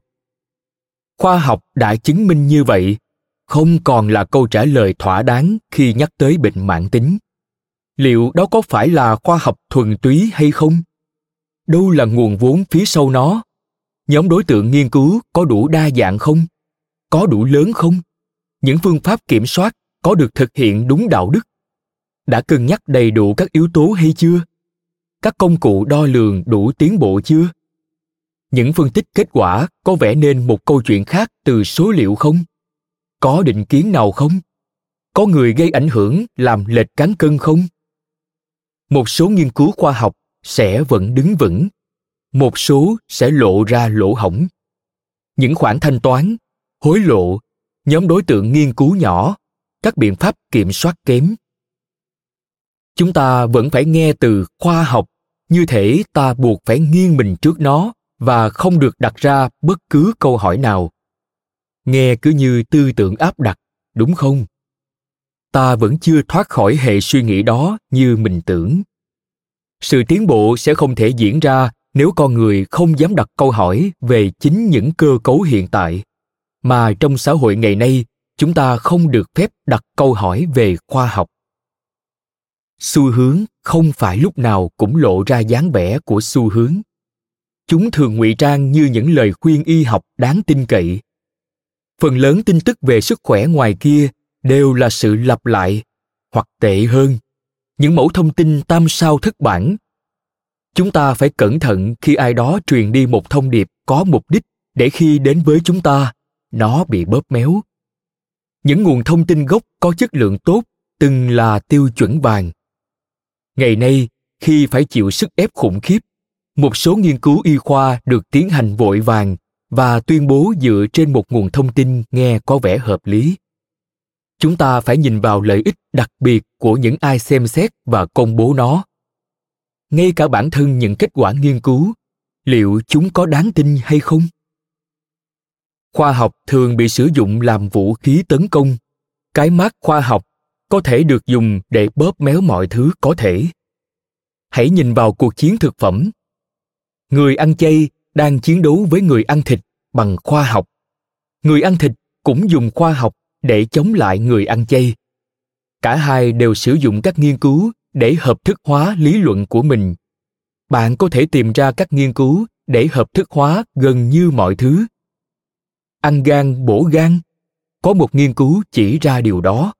S1: Khoa học đã chứng minh như vậy không còn là câu trả lời thỏa đáng khi nhắc tới bệnh mãn tính. Liệu đó có phải là khoa học thuần túy hay không? Đâu là nguồn vốn phía sau nó? Nhóm đối tượng nghiên cứu có đủ đa dạng không? Có đủ lớn không? Những phương pháp kiểm soát có được thực hiện đúng đạo đức? Đã cân nhắc đầy đủ các yếu tố hay chưa? Các công cụ đo lường đủ tiến bộ chưa? Những phân tích kết quả có vẽ nên một câu chuyện khác từ số liệu không? Có định kiến nào không? Có người gây ảnh hưởng, làm lệch cán cân không? Một số nghiên cứu khoa học sẽ vẫn đứng vững. Một số sẽ lộ ra lỗ hổng. Những khoản thanh toán, hối lộ, nhóm đối tượng nghiên cứu nhỏ, các biện pháp kiểm soát kém. Chúng ta vẫn phải nghe từ khoa học, như thể ta buộc phải nghiêng mình trước nó và không được đặt ra bất cứ câu hỏi nào nghe cứ như tư tưởng áp đặt, đúng không? Ta vẫn chưa thoát khỏi hệ suy nghĩ đó như mình tưởng. Sự tiến bộ sẽ không thể diễn ra nếu con người không dám đặt câu hỏi về chính những cơ cấu hiện tại. Mà trong xã hội ngày nay, chúng ta không được phép đặt câu hỏi về khoa học. Xu hướng không phải lúc nào cũng lộ ra dáng vẻ của xu hướng. Chúng thường ngụy trang như những lời khuyên y học đáng tin cậy phần lớn tin tức về sức khỏe ngoài kia đều là sự lặp lại, hoặc tệ hơn, những mẫu thông tin tam sao thất bản. Chúng ta phải cẩn thận khi ai đó truyền đi một thông điệp có mục đích để khi đến với chúng ta, nó bị bóp méo. Những nguồn thông tin gốc có chất lượng tốt từng là tiêu chuẩn vàng. Ngày nay, khi phải chịu sức ép khủng khiếp, một số nghiên cứu y khoa được tiến hành vội vàng và tuyên bố dựa trên một nguồn thông tin nghe có vẻ hợp lý. Chúng ta phải nhìn vào lợi ích đặc biệt của những ai xem xét và công bố nó. Ngay cả bản thân những kết quả nghiên cứu, liệu chúng có đáng tin hay không? Khoa học thường bị sử dụng làm vũ khí tấn công. Cái mát khoa học có thể được dùng để bóp méo mọi thứ có thể. Hãy nhìn vào cuộc chiến thực phẩm. Người ăn chay đang chiến đấu với người ăn thịt bằng khoa học. Người ăn thịt cũng dùng khoa học để chống lại người ăn chay. Cả hai đều sử dụng các nghiên cứu để hợp thức hóa lý luận của mình. Bạn có thể tìm ra các nghiên cứu để hợp thức hóa gần như mọi thứ. Ăn gan, bổ gan. Có một nghiên cứu chỉ ra điều đó.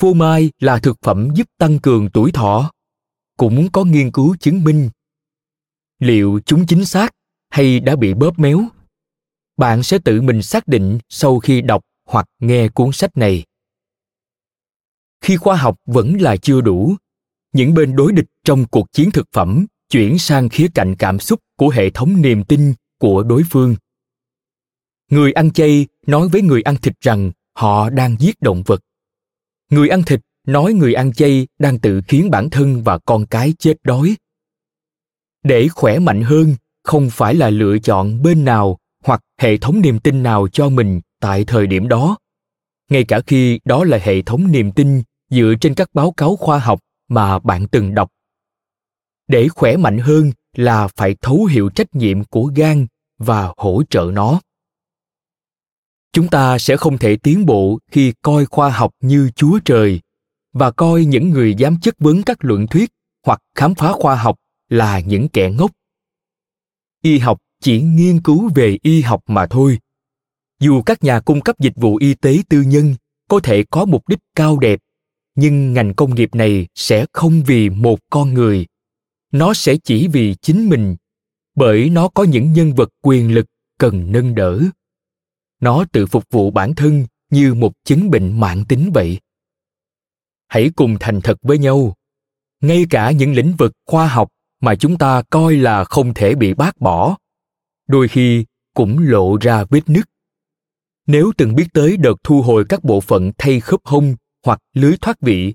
S1: Phô mai là thực phẩm giúp tăng cường tuổi thọ. Cũng có nghiên cứu chứng minh liệu chúng chính xác hay đã bị bóp méo? Bạn sẽ tự mình xác định sau khi đọc hoặc nghe cuốn sách này. Khi khoa học vẫn là chưa đủ, những bên đối địch trong cuộc chiến thực phẩm chuyển sang khía cạnh cảm xúc của hệ thống niềm tin của đối phương. Người ăn chay nói với người ăn thịt rằng họ đang giết động vật. Người ăn thịt nói người ăn chay đang tự khiến bản thân và con cái chết đói. Để khỏe mạnh hơn không phải là lựa chọn bên nào hoặc hệ thống niềm tin nào cho mình tại thời điểm đó. Ngay cả khi đó là hệ thống niềm tin dựa trên các báo cáo khoa học mà bạn từng đọc. Để khỏe mạnh hơn là phải thấu hiểu trách nhiệm của gan và hỗ trợ nó. Chúng ta sẽ không thể tiến bộ khi coi khoa học như chúa trời và coi những người dám chất vấn các luận thuyết hoặc khám phá khoa học là những kẻ ngốc y học chỉ nghiên cứu về y học mà thôi. Dù các nhà cung cấp dịch vụ y tế tư nhân có thể có mục đích cao đẹp, nhưng ngành công nghiệp này sẽ không vì một con người. Nó sẽ chỉ vì chính mình, bởi nó có những nhân vật quyền lực cần nâng đỡ. Nó tự phục vụ bản thân như một chứng bệnh mạng tính vậy. Hãy cùng thành thật với nhau. Ngay cả những lĩnh vực khoa học mà chúng ta coi là không thể bị bác bỏ. Đôi khi cũng lộ ra vết nứt. Nếu từng biết tới đợt thu hồi các bộ phận thay khớp hông hoặc lưới thoát vị,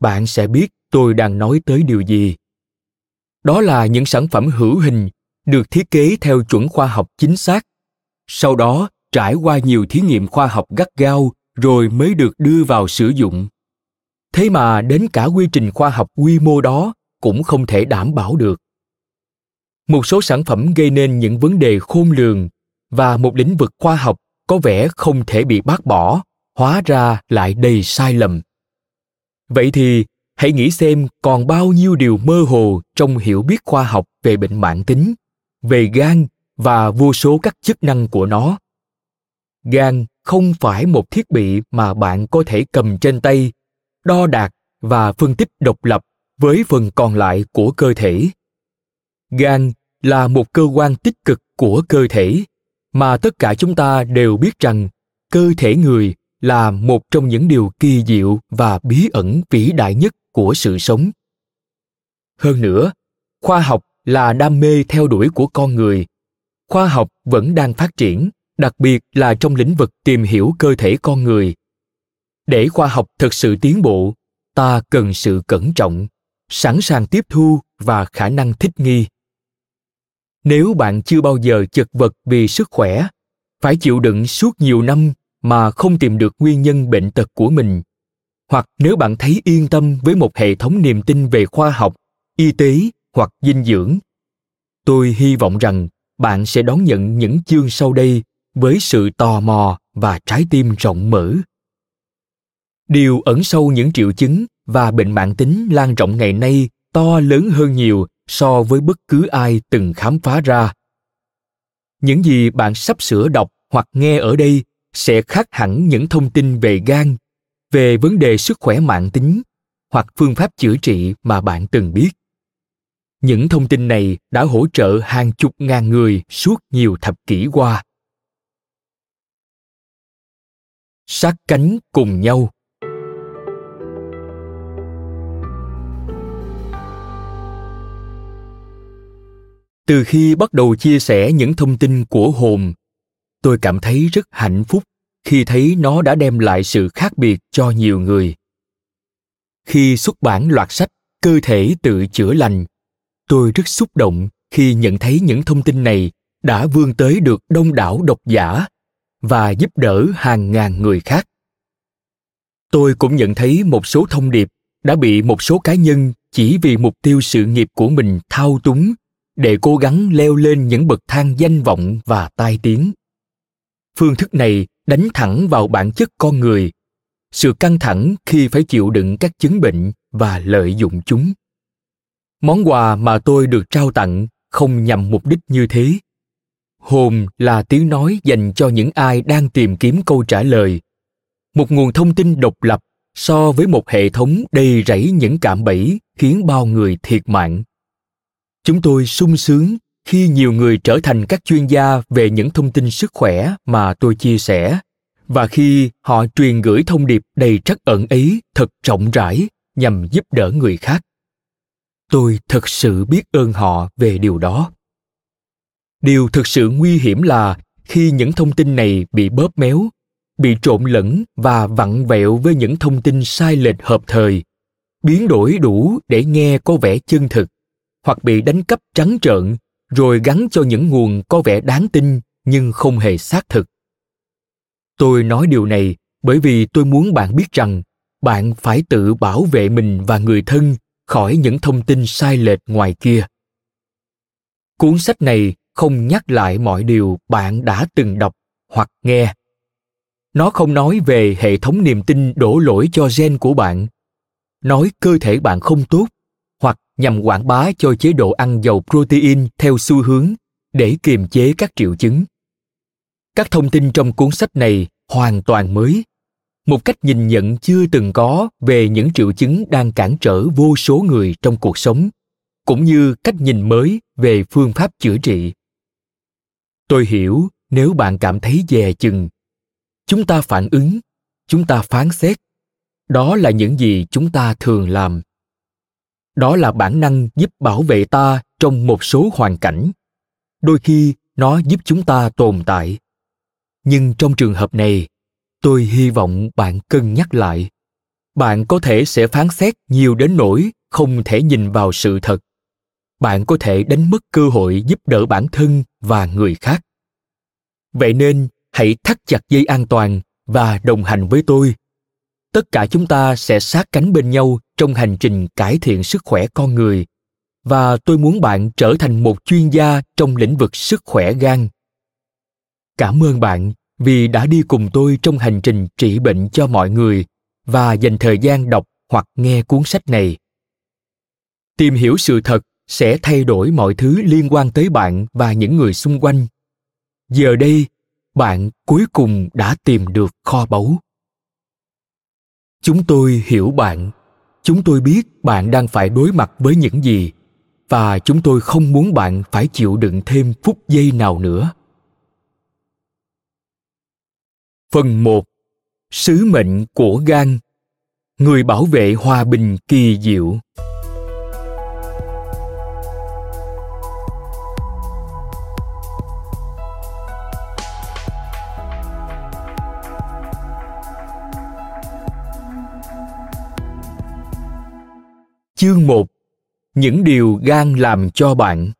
S1: bạn sẽ biết tôi đang nói tới điều gì. Đó là những sản phẩm hữu hình được thiết kế theo chuẩn khoa học chính xác. Sau đó, trải qua nhiều thí nghiệm khoa học gắt gao rồi mới được đưa vào sử dụng. Thế mà đến cả quy trình khoa học quy mô đó cũng không thể đảm bảo được. Một số sản phẩm gây nên những vấn đề khôn lường và một lĩnh vực khoa học có vẻ không thể bị bác bỏ, hóa ra lại đầy sai lầm. Vậy thì, hãy nghĩ xem còn bao nhiêu điều mơ hồ trong hiểu biết khoa học về bệnh mạng tính, về gan và vô số các chức năng của nó. Gan không phải một thiết bị mà bạn có thể cầm trên tay, đo đạc và phân tích độc lập với phần còn lại của cơ thể. Gan là một cơ quan tích cực của cơ thể, mà tất cả chúng ta đều biết rằng cơ thể người là một trong những điều kỳ diệu và bí ẩn vĩ đại nhất của sự sống. Hơn nữa, khoa học là đam mê theo đuổi của con người. Khoa học vẫn đang phát triển, đặc biệt là trong lĩnh vực tìm hiểu cơ thể con người. Để khoa học thực sự tiến bộ, ta cần sự cẩn trọng sẵn sàng tiếp thu và khả năng thích nghi. Nếu bạn chưa bao giờ chật vật vì sức khỏe, phải chịu đựng suốt nhiều năm mà không tìm được nguyên nhân bệnh tật của mình. Hoặc nếu bạn thấy yên tâm với một hệ thống niềm tin về khoa học, y tế hoặc dinh dưỡng, tôi hy vọng rằng bạn sẽ đón nhận những chương sau đây với sự tò mò và trái tim rộng mở. Điều ẩn sâu những triệu chứng và bệnh mạng tính lan rộng ngày nay to lớn hơn nhiều so với bất cứ ai từng khám phá ra. Những gì bạn sắp sửa đọc hoặc nghe ở đây sẽ khác hẳn những thông tin về gan, về vấn đề sức khỏe mạng tính hoặc phương pháp chữa trị mà bạn từng biết. Những thông tin này đã hỗ trợ hàng chục ngàn người suốt nhiều thập kỷ qua. Sát cánh cùng nhau. Từ khi bắt đầu chia sẻ những thông tin của hồn, tôi cảm thấy rất hạnh phúc khi thấy nó đã đem lại sự khác biệt cho nhiều người. Khi xuất bản loạt sách, cơ thể tự chữa lành, tôi rất xúc động khi nhận thấy những thông tin này đã vươn tới được đông đảo độc giả và giúp đỡ hàng ngàn người khác. Tôi cũng nhận thấy một số thông điệp đã bị một số cá nhân chỉ vì mục tiêu sự nghiệp của mình thao túng để cố gắng leo lên những bậc thang danh vọng và tai tiếng. Phương thức này đánh thẳng vào bản chất con người. Sự căng thẳng khi phải chịu đựng các chứng bệnh và lợi dụng chúng. Món quà mà tôi được trao tặng không nhằm mục đích như thế. Hồn là tiếng nói dành cho những ai đang tìm kiếm câu trả lời. Một nguồn thông tin độc lập so với một hệ thống đầy rẫy những cạm bẫy khiến bao người thiệt mạng chúng tôi sung sướng khi nhiều người trở thành các chuyên gia về những thông tin sức khỏe mà tôi chia sẻ. Và khi họ truyền gửi thông điệp đầy trắc ẩn ấy thật rộng rãi nhằm giúp đỡ người khác. Tôi thật sự biết ơn họ về điều đó. Điều thực sự nguy hiểm là khi những thông tin này bị bóp méo, bị trộn lẫn và vặn vẹo với những thông tin sai lệch hợp thời, biến đổi đủ để nghe có vẻ chân thực hoặc bị đánh cắp trắng trợn, rồi gắn cho những nguồn có vẻ đáng tin nhưng không hề xác thực. Tôi nói điều này bởi vì tôi muốn bạn biết rằng bạn phải tự bảo vệ mình và người thân khỏi những thông tin sai lệch ngoài kia. Cuốn sách này không nhắc lại mọi điều bạn đã từng đọc hoặc nghe. Nó không nói về hệ thống niềm tin đổ lỗi cho gen của bạn. Nói cơ thể bạn không tốt nhằm quảng bá cho chế độ ăn giàu protein theo xu hướng, để kiềm chế các triệu chứng. Các thông tin trong cuốn sách này hoàn toàn mới. Một cách nhìn nhận chưa từng có về những triệu chứng đang cản trở vô số người trong cuộc sống, cũng như cách nhìn mới về phương pháp chữa trị. Tôi hiểu, nếu bạn cảm thấy dè chừng, chúng ta phản ứng, chúng ta phán xét. Đó là những gì chúng ta thường làm đó là bản năng giúp bảo vệ ta trong một số hoàn cảnh. Đôi khi, nó giúp chúng ta tồn tại. Nhưng trong trường hợp này, tôi hy vọng bạn cân nhắc lại. Bạn có thể sẽ phán xét nhiều đến nỗi không thể nhìn vào sự thật. Bạn có thể đánh mất cơ hội giúp đỡ bản thân và người khác. Vậy nên, hãy thắt chặt dây an toàn và đồng hành với tôi. Tất cả chúng ta sẽ sát cánh bên nhau trong hành trình cải thiện sức khỏe con người. Và tôi muốn bạn trở thành một chuyên gia trong lĩnh vực sức khỏe gan. Cảm ơn bạn vì đã đi cùng tôi trong hành trình trị bệnh cho mọi người và dành thời gian đọc hoặc nghe cuốn sách này. Tìm hiểu sự thật sẽ thay đổi mọi thứ liên quan tới bạn và những người xung quanh. Giờ đây, bạn cuối cùng đã tìm được kho báu. Chúng tôi hiểu bạn chúng tôi biết bạn đang phải đối mặt với những gì, và chúng tôi không muốn bạn phải chịu đựng thêm phút giây nào nữa. Phần 1 sứ mệnh của gan người bảo vệ hòa bình kỳ diệu. Chương 1 Những điều gan làm cho bạn.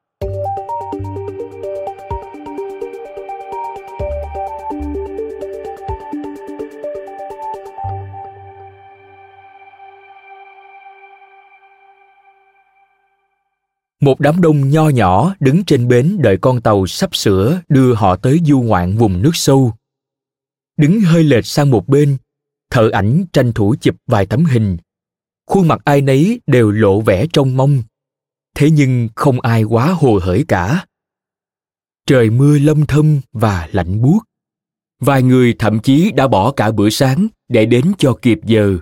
S1: Một đám đông nho nhỏ đứng trên bến đợi con tàu sắp sửa đưa họ tới du ngoạn vùng nước sâu. Đứng hơi lệch sang một bên, thợ ảnh tranh thủ chụp vài tấm hình khuôn mặt ai nấy đều lộ vẻ trông mong. Thế nhưng không ai quá hồ hởi cả. Trời mưa lâm thâm và lạnh buốt. Vài người thậm chí đã bỏ cả bữa sáng để đến cho kịp giờ.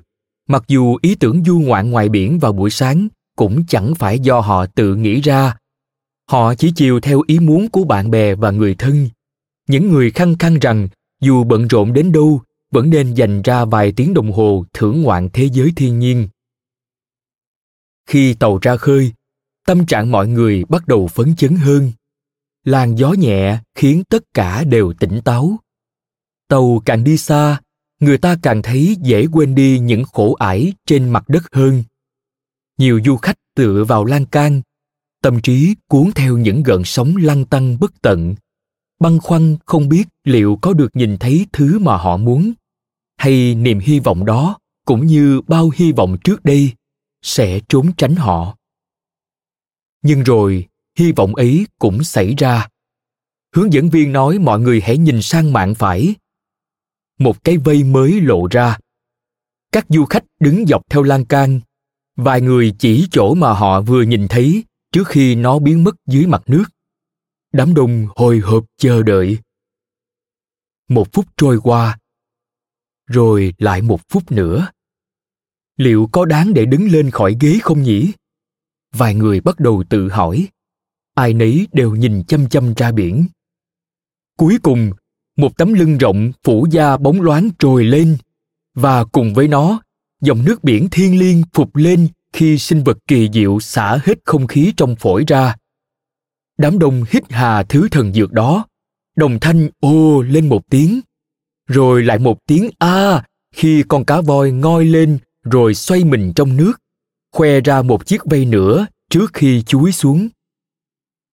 S1: Mặc dù ý tưởng du ngoạn ngoài biển vào buổi sáng cũng chẳng phải do họ tự nghĩ ra. Họ chỉ chiều theo ý muốn của bạn bè và người thân. Những người khăng khăng rằng, dù bận rộn đến đâu, vẫn nên dành ra vài tiếng đồng hồ thưởng ngoạn thế giới thiên nhiên khi tàu ra khơi, tâm trạng mọi người bắt đầu phấn chấn hơn. Làn gió nhẹ khiến tất cả đều tỉnh táo. Tàu càng đi xa, người ta càng thấy dễ quên đi những khổ ải trên mặt đất hơn. Nhiều du khách tựa vào lan can, tâm trí cuốn theo những gợn sóng lăn tăng bất tận. Băn khoăn không biết liệu có được nhìn thấy thứ mà họ muốn, hay niềm hy vọng đó cũng như bao hy vọng trước đây sẽ trốn tránh họ. Nhưng rồi, hy vọng ấy cũng xảy ra. Hướng dẫn viên nói mọi người hãy nhìn sang mạng phải. Một cái vây mới lộ ra. Các du khách đứng dọc theo lan can. Vài người chỉ chỗ mà họ vừa nhìn thấy trước khi nó biến mất dưới mặt nước. Đám đông hồi hộp chờ đợi. Một phút trôi qua. Rồi lại một phút nữa liệu có đáng để đứng lên khỏi ghế không nhỉ? Vài người bắt đầu tự hỏi. Ai nấy đều nhìn chăm chăm ra biển. Cuối cùng, một tấm lưng rộng phủ da bóng loáng trồi lên. Và cùng với nó, dòng nước biển thiên liêng phục lên khi sinh vật kỳ diệu xả hết không khí trong phổi ra. Đám đông hít hà thứ thần dược đó. Đồng thanh ô lên một tiếng. Rồi lại một tiếng a khi con cá voi ngoi lên rồi xoay mình trong nước, khoe ra một chiếc vây nữa trước khi chúi xuống.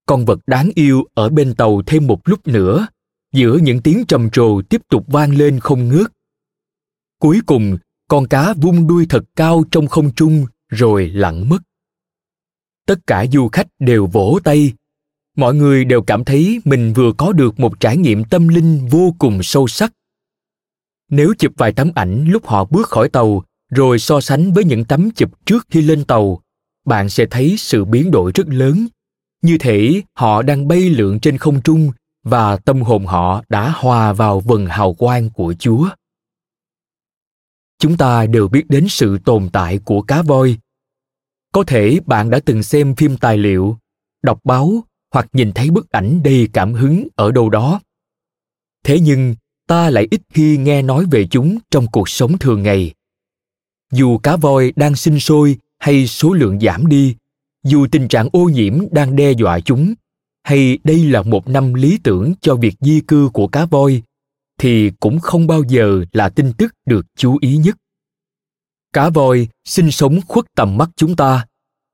S1: Con vật đáng yêu ở bên tàu thêm một lúc nữa, giữa những tiếng trầm trồ tiếp tục vang lên không ngớt. Cuối cùng, con cá vung đuôi thật cao trong không trung rồi lặn mất. Tất cả du khách đều vỗ tay. Mọi người đều cảm thấy mình vừa có được một trải nghiệm tâm linh vô cùng sâu sắc. Nếu chụp vài tấm ảnh lúc họ bước khỏi tàu rồi so sánh với những tấm chụp trước khi lên tàu, bạn sẽ thấy sự biến đổi rất lớn. Như thể họ đang bay lượn trên không trung và tâm hồn họ đã hòa vào vần hào quang của chúa. Chúng ta đều biết đến sự tồn tại của cá voi. Có thể bạn đã từng xem phim tài liệu, đọc báo hoặc nhìn thấy bức ảnh đầy cảm hứng ở đâu đó. Thế nhưng, ta lại ít khi nghe nói về chúng trong cuộc sống thường ngày dù cá voi đang sinh sôi hay số lượng giảm đi, dù tình trạng ô nhiễm đang đe dọa chúng, hay đây là một năm lý tưởng cho việc di cư của cá voi, thì cũng không bao giờ là tin tức được chú ý nhất. Cá voi sinh sống khuất tầm mắt chúng ta,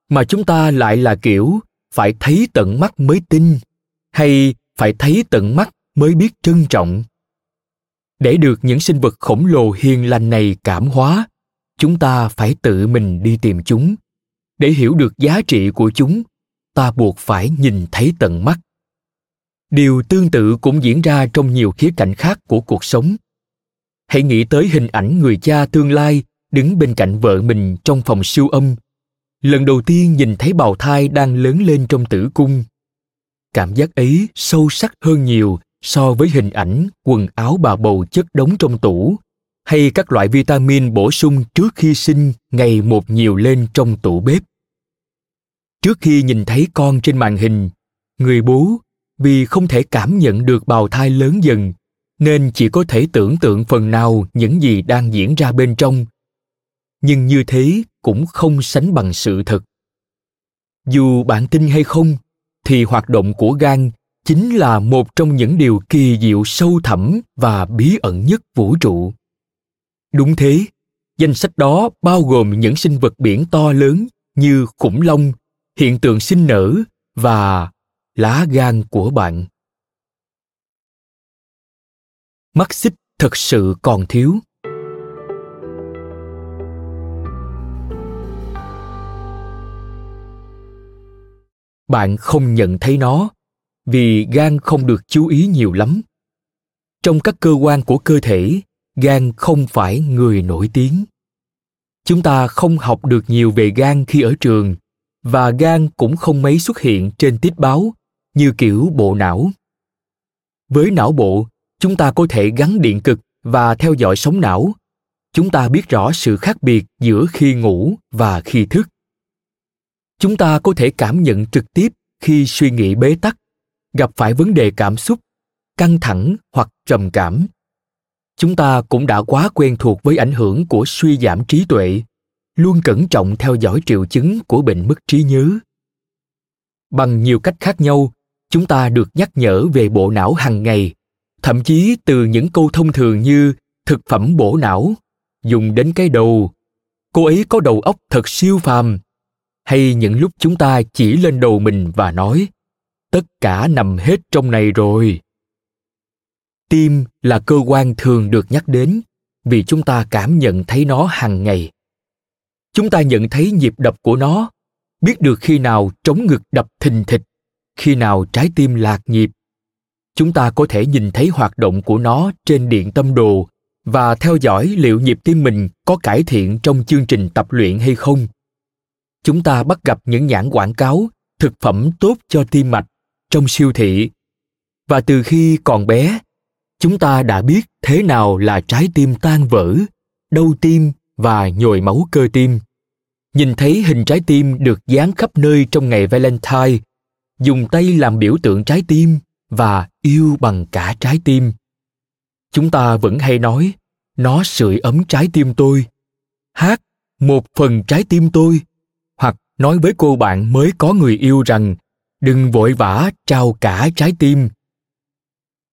S1: mà chúng ta lại là kiểu phải thấy tận mắt mới tin, hay phải thấy tận mắt mới biết trân trọng. Để được những sinh vật khổng lồ hiền lành này cảm hóa chúng ta phải tự mình đi tìm chúng. Để hiểu được giá trị của chúng, ta buộc phải nhìn thấy tận mắt. Điều tương tự cũng diễn ra trong nhiều khía cạnh khác của cuộc sống. Hãy nghĩ tới hình ảnh người cha tương lai đứng bên cạnh vợ mình trong phòng siêu âm. Lần đầu tiên nhìn thấy bào thai đang lớn lên trong tử cung. Cảm giác ấy sâu sắc hơn nhiều so với hình ảnh quần áo bà bầu chất đống trong tủ hay các loại vitamin bổ sung trước khi sinh ngày một nhiều lên trong tủ bếp. Trước khi nhìn thấy con trên màn hình, người bố, vì không thể cảm nhận được bào thai lớn dần, nên chỉ có thể tưởng tượng phần nào những gì đang diễn ra bên trong. Nhưng như thế cũng không sánh bằng sự thật. Dù bạn tin hay không, thì hoạt động của gan chính là một trong những điều kỳ diệu sâu thẳm và bí ẩn nhất vũ trụ đúng thế, danh sách đó bao gồm những sinh vật biển to lớn như khủng long, hiện tượng sinh nở và lá gan của bạn. Mắt xích thật sự còn thiếu. Bạn không nhận thấy nó vì gan không được chú ý nhiều lắm. Trong các cơ quan của cơ thể gan không phải người nổi tiếng. Chúng ta không học được nhiều về gan khi ở trường, và gan cũng không mấy xuất hiện trên tiết báo, như kiểu bộ não. Với não bộ, chúng ta có thể gắn điện cực và theo dõi sóng não. Chúng ta biết rõ sự khác biệt giữa khi ngủ và khi thức. Chúng ta có thể cảm nhận trực tiếp khi suy nghĩ bế tắc, gặp phải vấn đề cảm xúc, căng thẳng hoặc trầm cảm chúng ta cũng đã quá quen thuộc với ảnh hưởng của suy giảm trí tuệ. Luôn cẩn trọng theo dõi triệu chứng của bệnh mất trí nhớ. Bằng nhiều cách khác nhau, chúng ta được nhắc nhở về bộ não hàng ngày, thậm chí từ những câu thông thường như thực phẩm bổ não dùng đến cái đầu cô ấy có đầu óc thật siêu phàm hay những lúc chúng ta chỉ lên đầu mình và nói, tất cả nằm hết trong này rồi tim là cơ quan thường được nhắc đến, vì chúng ta cảm nhận thấy nó hàng ngày. Chúng ta nhận thấy nhịp đập của nó, biết được khi nào trống ngực đập thình thịch, khi nào trái tim lạc nhịp. Chúng ta có thể nhìn thấy hoạt động của nó trên điện tâm đồ và theo dõi liệu nhịp tim mình có cải thiện trong chương trình tập luyện hay không. Chúng ta bắt gặp những nhãn quảng cáo, thực phẩm tốt cho tim mạch, trong siêu thị. Và từ khi còn bé chúng ta đã biết thế nào là trái tim tan vỡ, đau tim và nhồi máu cơ tim. Nhìn thấy hình trái tim được dán khắp nơi trong ngày valentine, dùng tay làm biểu tượng trái tim và yêu bằng cả trái tim. Chúng ta vẫn hay nói, nó sưởi ấm trái tim tôi. Hát một phần trái tim tôi, hoặc nói với cô bạn mới có người yêu rằng, đừng vội vã trao cả trái tim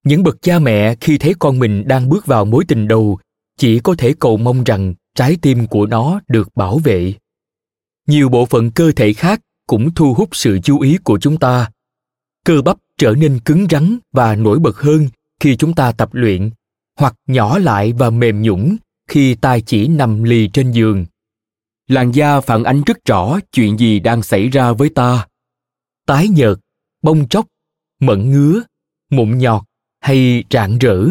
S1: những bậc cha mẹ khi thấy con mình đang bước vào mối tình đầu, chỉ có thể cầu mong rằng trái tim của nó được bảo vệ. Nhiều bộ phận cơ thể khác cũng thu hút sự chú ý của chúng ta. Cơ bắp trở nên cứng rắn và nổi bật hơn khi chúng ta tập luyện, hoặc nhỏ lại và mềm nhũn khi tai chỉ nằm lì trên giường. Làn da phản ánh rất rõ chuyện gì đang xảy ra với ta. Tái nhợt bông tróc mẩn ngứa, mụn nhọt hay rạng rỡ?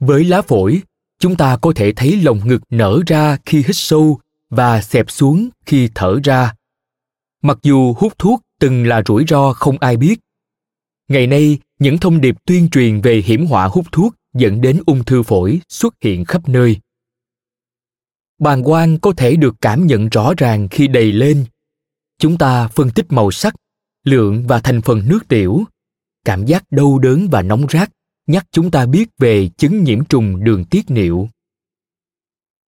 S1: Với lá phổi, chúng ta có thể thấy lồng ngực nở ra khi hít sâu và xẹp xuống khi thở ra. Mặc dù hút thuốc từng là rủi ro không ai biết, ngày nay những thông điệp tuyên truyền về hiểm họa hút thuốc dẫn đến ung thư phổi xuất hiện khắp nơi. Bàng quang có thể được cảm nhận rõ ràng khi đầy lên. Chúng ta phân tích màu sắc, lượng và thành phần nước tiểu cảm giác đau đớn và nóng rát. Nhắc chúng ta biết về chứng nhiễm trùng đường tiết niệu.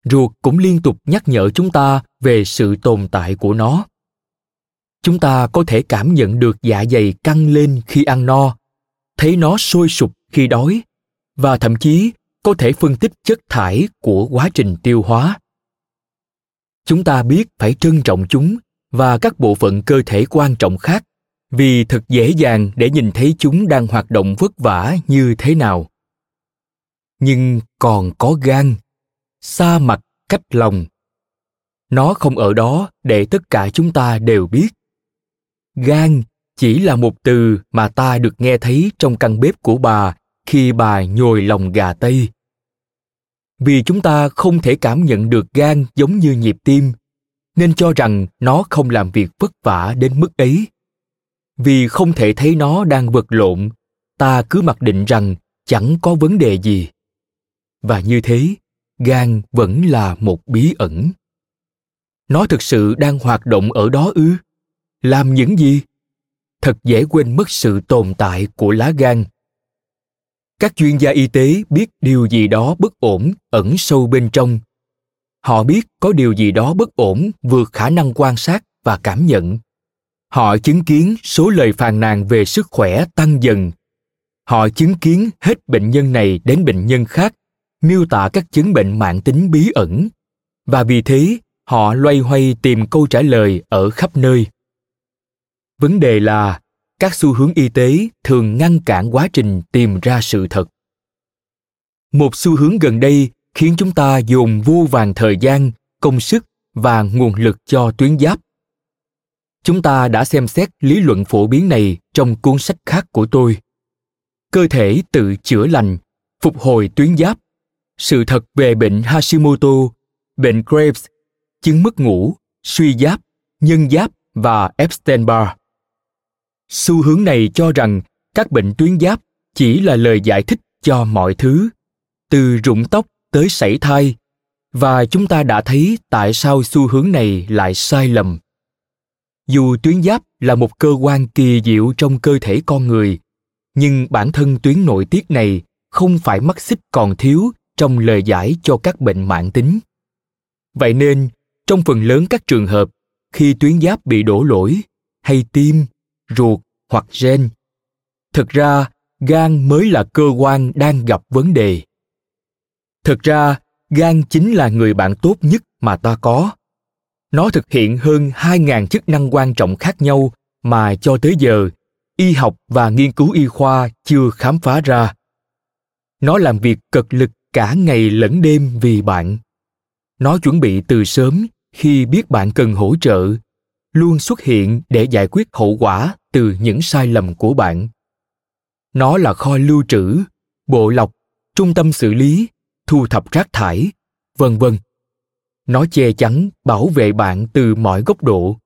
S1: Ruột cũng liên tục nhắc nhở chúng ta về sự tồn tại của nó. Chúng ta có thể cảm nhận được dạ dày căng lên khi ăn no, thấy nó sôi sục khi đói, và thậm chí có thể phân tích chất thải của quá trình tiêu hóa. Chúng ta biết phải trân trọng chúng và các bộ phận cơ thể quan trọng khác vì thật dễ dàng để nhìn thấy chúng đang hoạt động vất vả như thế nào. Nhưng còn có gan, xa mặt cách lòng. Nó không ở đó để tất cả chúng ta đều biết. Gan chỉ là một từ mà ta được nghe thấy trong căn bếp của bà khi bà nhồi lòng gà tây. Vì chúng ta không thể cảm nhận được gan giống như nhịp tim, nên cho rằng nó không làm việc vất vả đến mức ấy vì không thể thấy nó đang vật lộn, ta cứ mặc định rằng chẳng có vấn đề gì. Và như thế, gan vẫn là một bí ẩn. Nó thực sự đang hoạt động ở đó ư? Làm những gì? Thật dễ quên mất sự tồn tại của lá gan. Các chuyên gia y tế biết điều gì đó bất ổn, ẩn sâu bên trong. Họ biết có điều gì đó bất ổn, vượt khả năng quan sát và cảm nhận họ chứng kiến số lời phàn nàn về sức khỏe tăng dần. Họ chứng kiến hết bệnh nhân này đến bệnh nhân khác, miêu tả các chứng bệnh mạng tính bí ẩn. Và vì thế, họ loay hoay tìm câu trả lời ở khắp nơi. Vấn đề là, các xu hướng y tế thường ngăn cản quá trình tìm ra sự thật. Một xu hướng gần đây khiến chúng ta dồn vô vàng thời gian, công sức và nguồn lực cho tuyến giáp chúng ta đã xem xét lý luận phổ biến này trong cuốn sách khác của tôi. Cơ thể tự chữa lành, phục hồi tuyến giáp. Sự thật về bệnh hashimoto, bệnh graves, chứng mất ngủ, suy giáp, nhân giáp và epstein barr xu hướng này cho rằng các bệnh tuyến giáp chỉ là lời giải thích cho mọi thứ, từ rụng tóc tới sảy thai. Và chúng ta đã thấy tại sao xu hướng này lại sai lầm dù tuyến giáp là một cơ quan kỳ diệu trong cơ thể con người, nhưng bản thân tuyến nội tiết này không phải mắt xích còn thiếu trong lời giải cho các bệnh mãn tính. Vậy nên, trong phần lớn các trường hợp, khi tuyến giáp bị đổ lỗi, hay tim, ruột hoặc gen, thực ra gan mới là cơ quan đang gặp vấn đề. Thực ra, gan chính là người bạn tốt nhất mà ta có nó thực hiện hơn 2.000 chức năng quan trọng khác nhau mà cho tới giờ y học và nghiên cứu y khoa chưa khám phá ra. Nó làm việc cực lực cả ngày lẫn đêm vì bạn. Nó chuẩn bị từ sớm khi biết bạn cần hỗ trợ, luôn xuất hiện để giải quyết hậu quả từ những sai lầm của bạn. Nó là kho lưu trữ, bộ lọc, trung tâm xử lý, thu thập rác thải, vân vân nó che chắn, bảo vệ bạn từ mọi góc độ.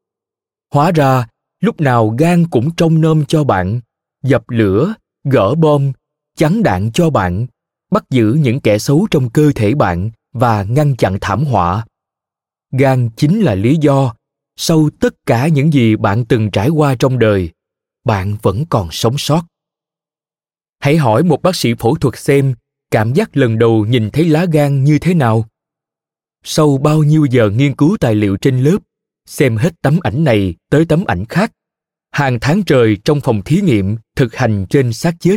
S1: Hóa ra, lúc nào gan cũng trông nom cho bạn, dập lửa, gỡ bom, chắn đạn cho bạn, bắt giữ những kẻ xấu trong cơ thể bạn và ngăn chặn thảm họa. Gan chính là lý do sau tất cả những gì bạn từng trải qua trong đời, bạn vẫn còn sống sót. Hãy hỏi một bác sĩ phẫu thuật xem cảm giác lần đầu nhìn thấy lá gan như thế nào sau bao nhiêu giờ nghiên cứu tài liệu trên lớp, xem hết tấm ảnh này tới tấm ảnh khác, hàng tháng trời trong phòng thí nghiệm thực hành trên xác chết.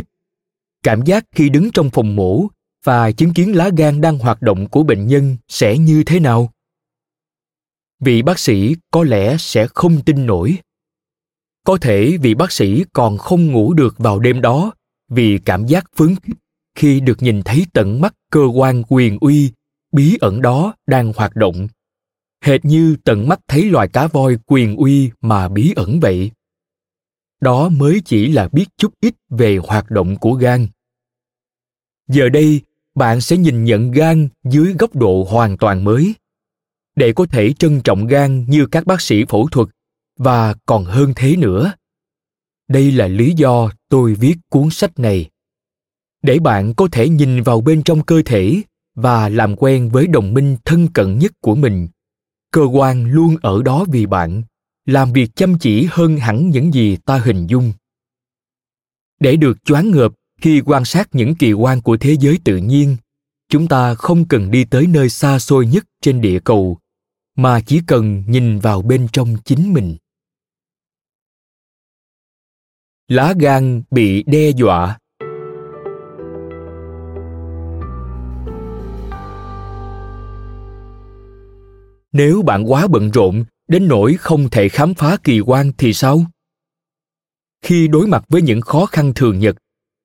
S1: Cảm giác khi đứng trong phòng mổ và chứng kiến lá gan đang hoạt động của bệnh nhân sẽ như thế nào? Vị bác sĩ có lẽ sẽ không tin nổi. Có thể vị bác sĩ còn không ngủ được vào đêm đó vì cảm giác phấn khích khi được nhìn thấy tận mắt cơ quan quyền uy bí ẩn đó đang hoạt động. Hệt như tận mắt thấy loài cá voi quyền uy mà bí ẩn vậy. Đó mới chỉ là biết chút ít về hoạt động của gan. Giờ đây, bạn sẽ nhìn nhận gan dưới góc độ hoàn toàn mới. Để có thể trân trọng gan như các bác sĩ phẫu thuật, và còn hơn thế nữa. Đây là lý do tôi viết cuốn sách này. Để bạn có thể nhìn vào bên trong cơ thể và làm quen với đồng minh thân cận nhất của mình. Cơ quan luôn ở đó vì bạn, làm việc chăm chỉ hơn hẳn những gì ta hình dung. Để được choáng ngợp khi quan sát những kỳ quan của thế giới tự nhiên, chúng ta không cần đi tới nơi xa xôi nhất trên địa cầu, mà chỉ cần nhìn vào bên trong chính mình. Lá gan bị đe dọa. Nếu bạn quá bận rộn, đến nỗi không thể khám phá kỳ quan thì sao? Khi đối mặt với những khó khăn thường nhật,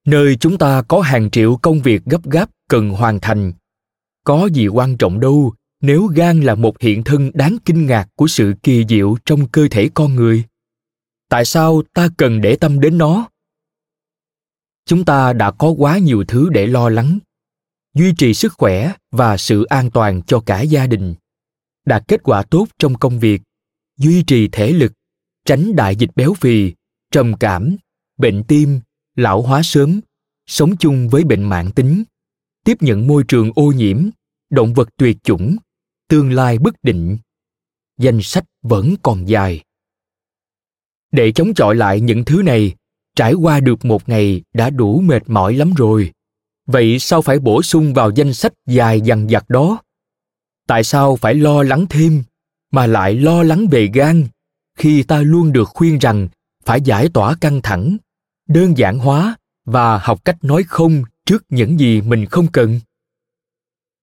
S1: nơi chúng ta có hàng triệu công việc gấp gáp cần hoàn thành, có gì quan trọng đâu nếu gan là một hiện thân đáng kinh ngạc của sự kỳ diệu trong cơ thể con người? Tại sao ta cần để tâm đến nó? Chúng ta đã có quá nhiều thứ để lo lắng, duy trì sức khỏe và sự an toàn cho cả gia đình đạt kết quả tốt trong công việc, duy trì thể lực, tránh đại dịch béo phì, trầm cảm, bệnh tim, lão hóa sớm, sống chung với bệnh mạng tính, tiếp nhận môi trường ô nhiễm, động vật tuyệt chủng, tương lai bất định. Danh sách vẫn còn dài. Để chống chọi lại những thứ này, trải qua được một ngày đã đủ mệt mỏi lắm rồi. Vậy sao phải bổ sung vào danh sách dài dằng dặc đó? Tại sao phải lo lắng thêm, mà lại lo lắng về gan, khi ta luôn được khuyên rằng phải giải tỏa căng thẳng, đơn giản hóa và học cách nói không trước những gì mình không cần?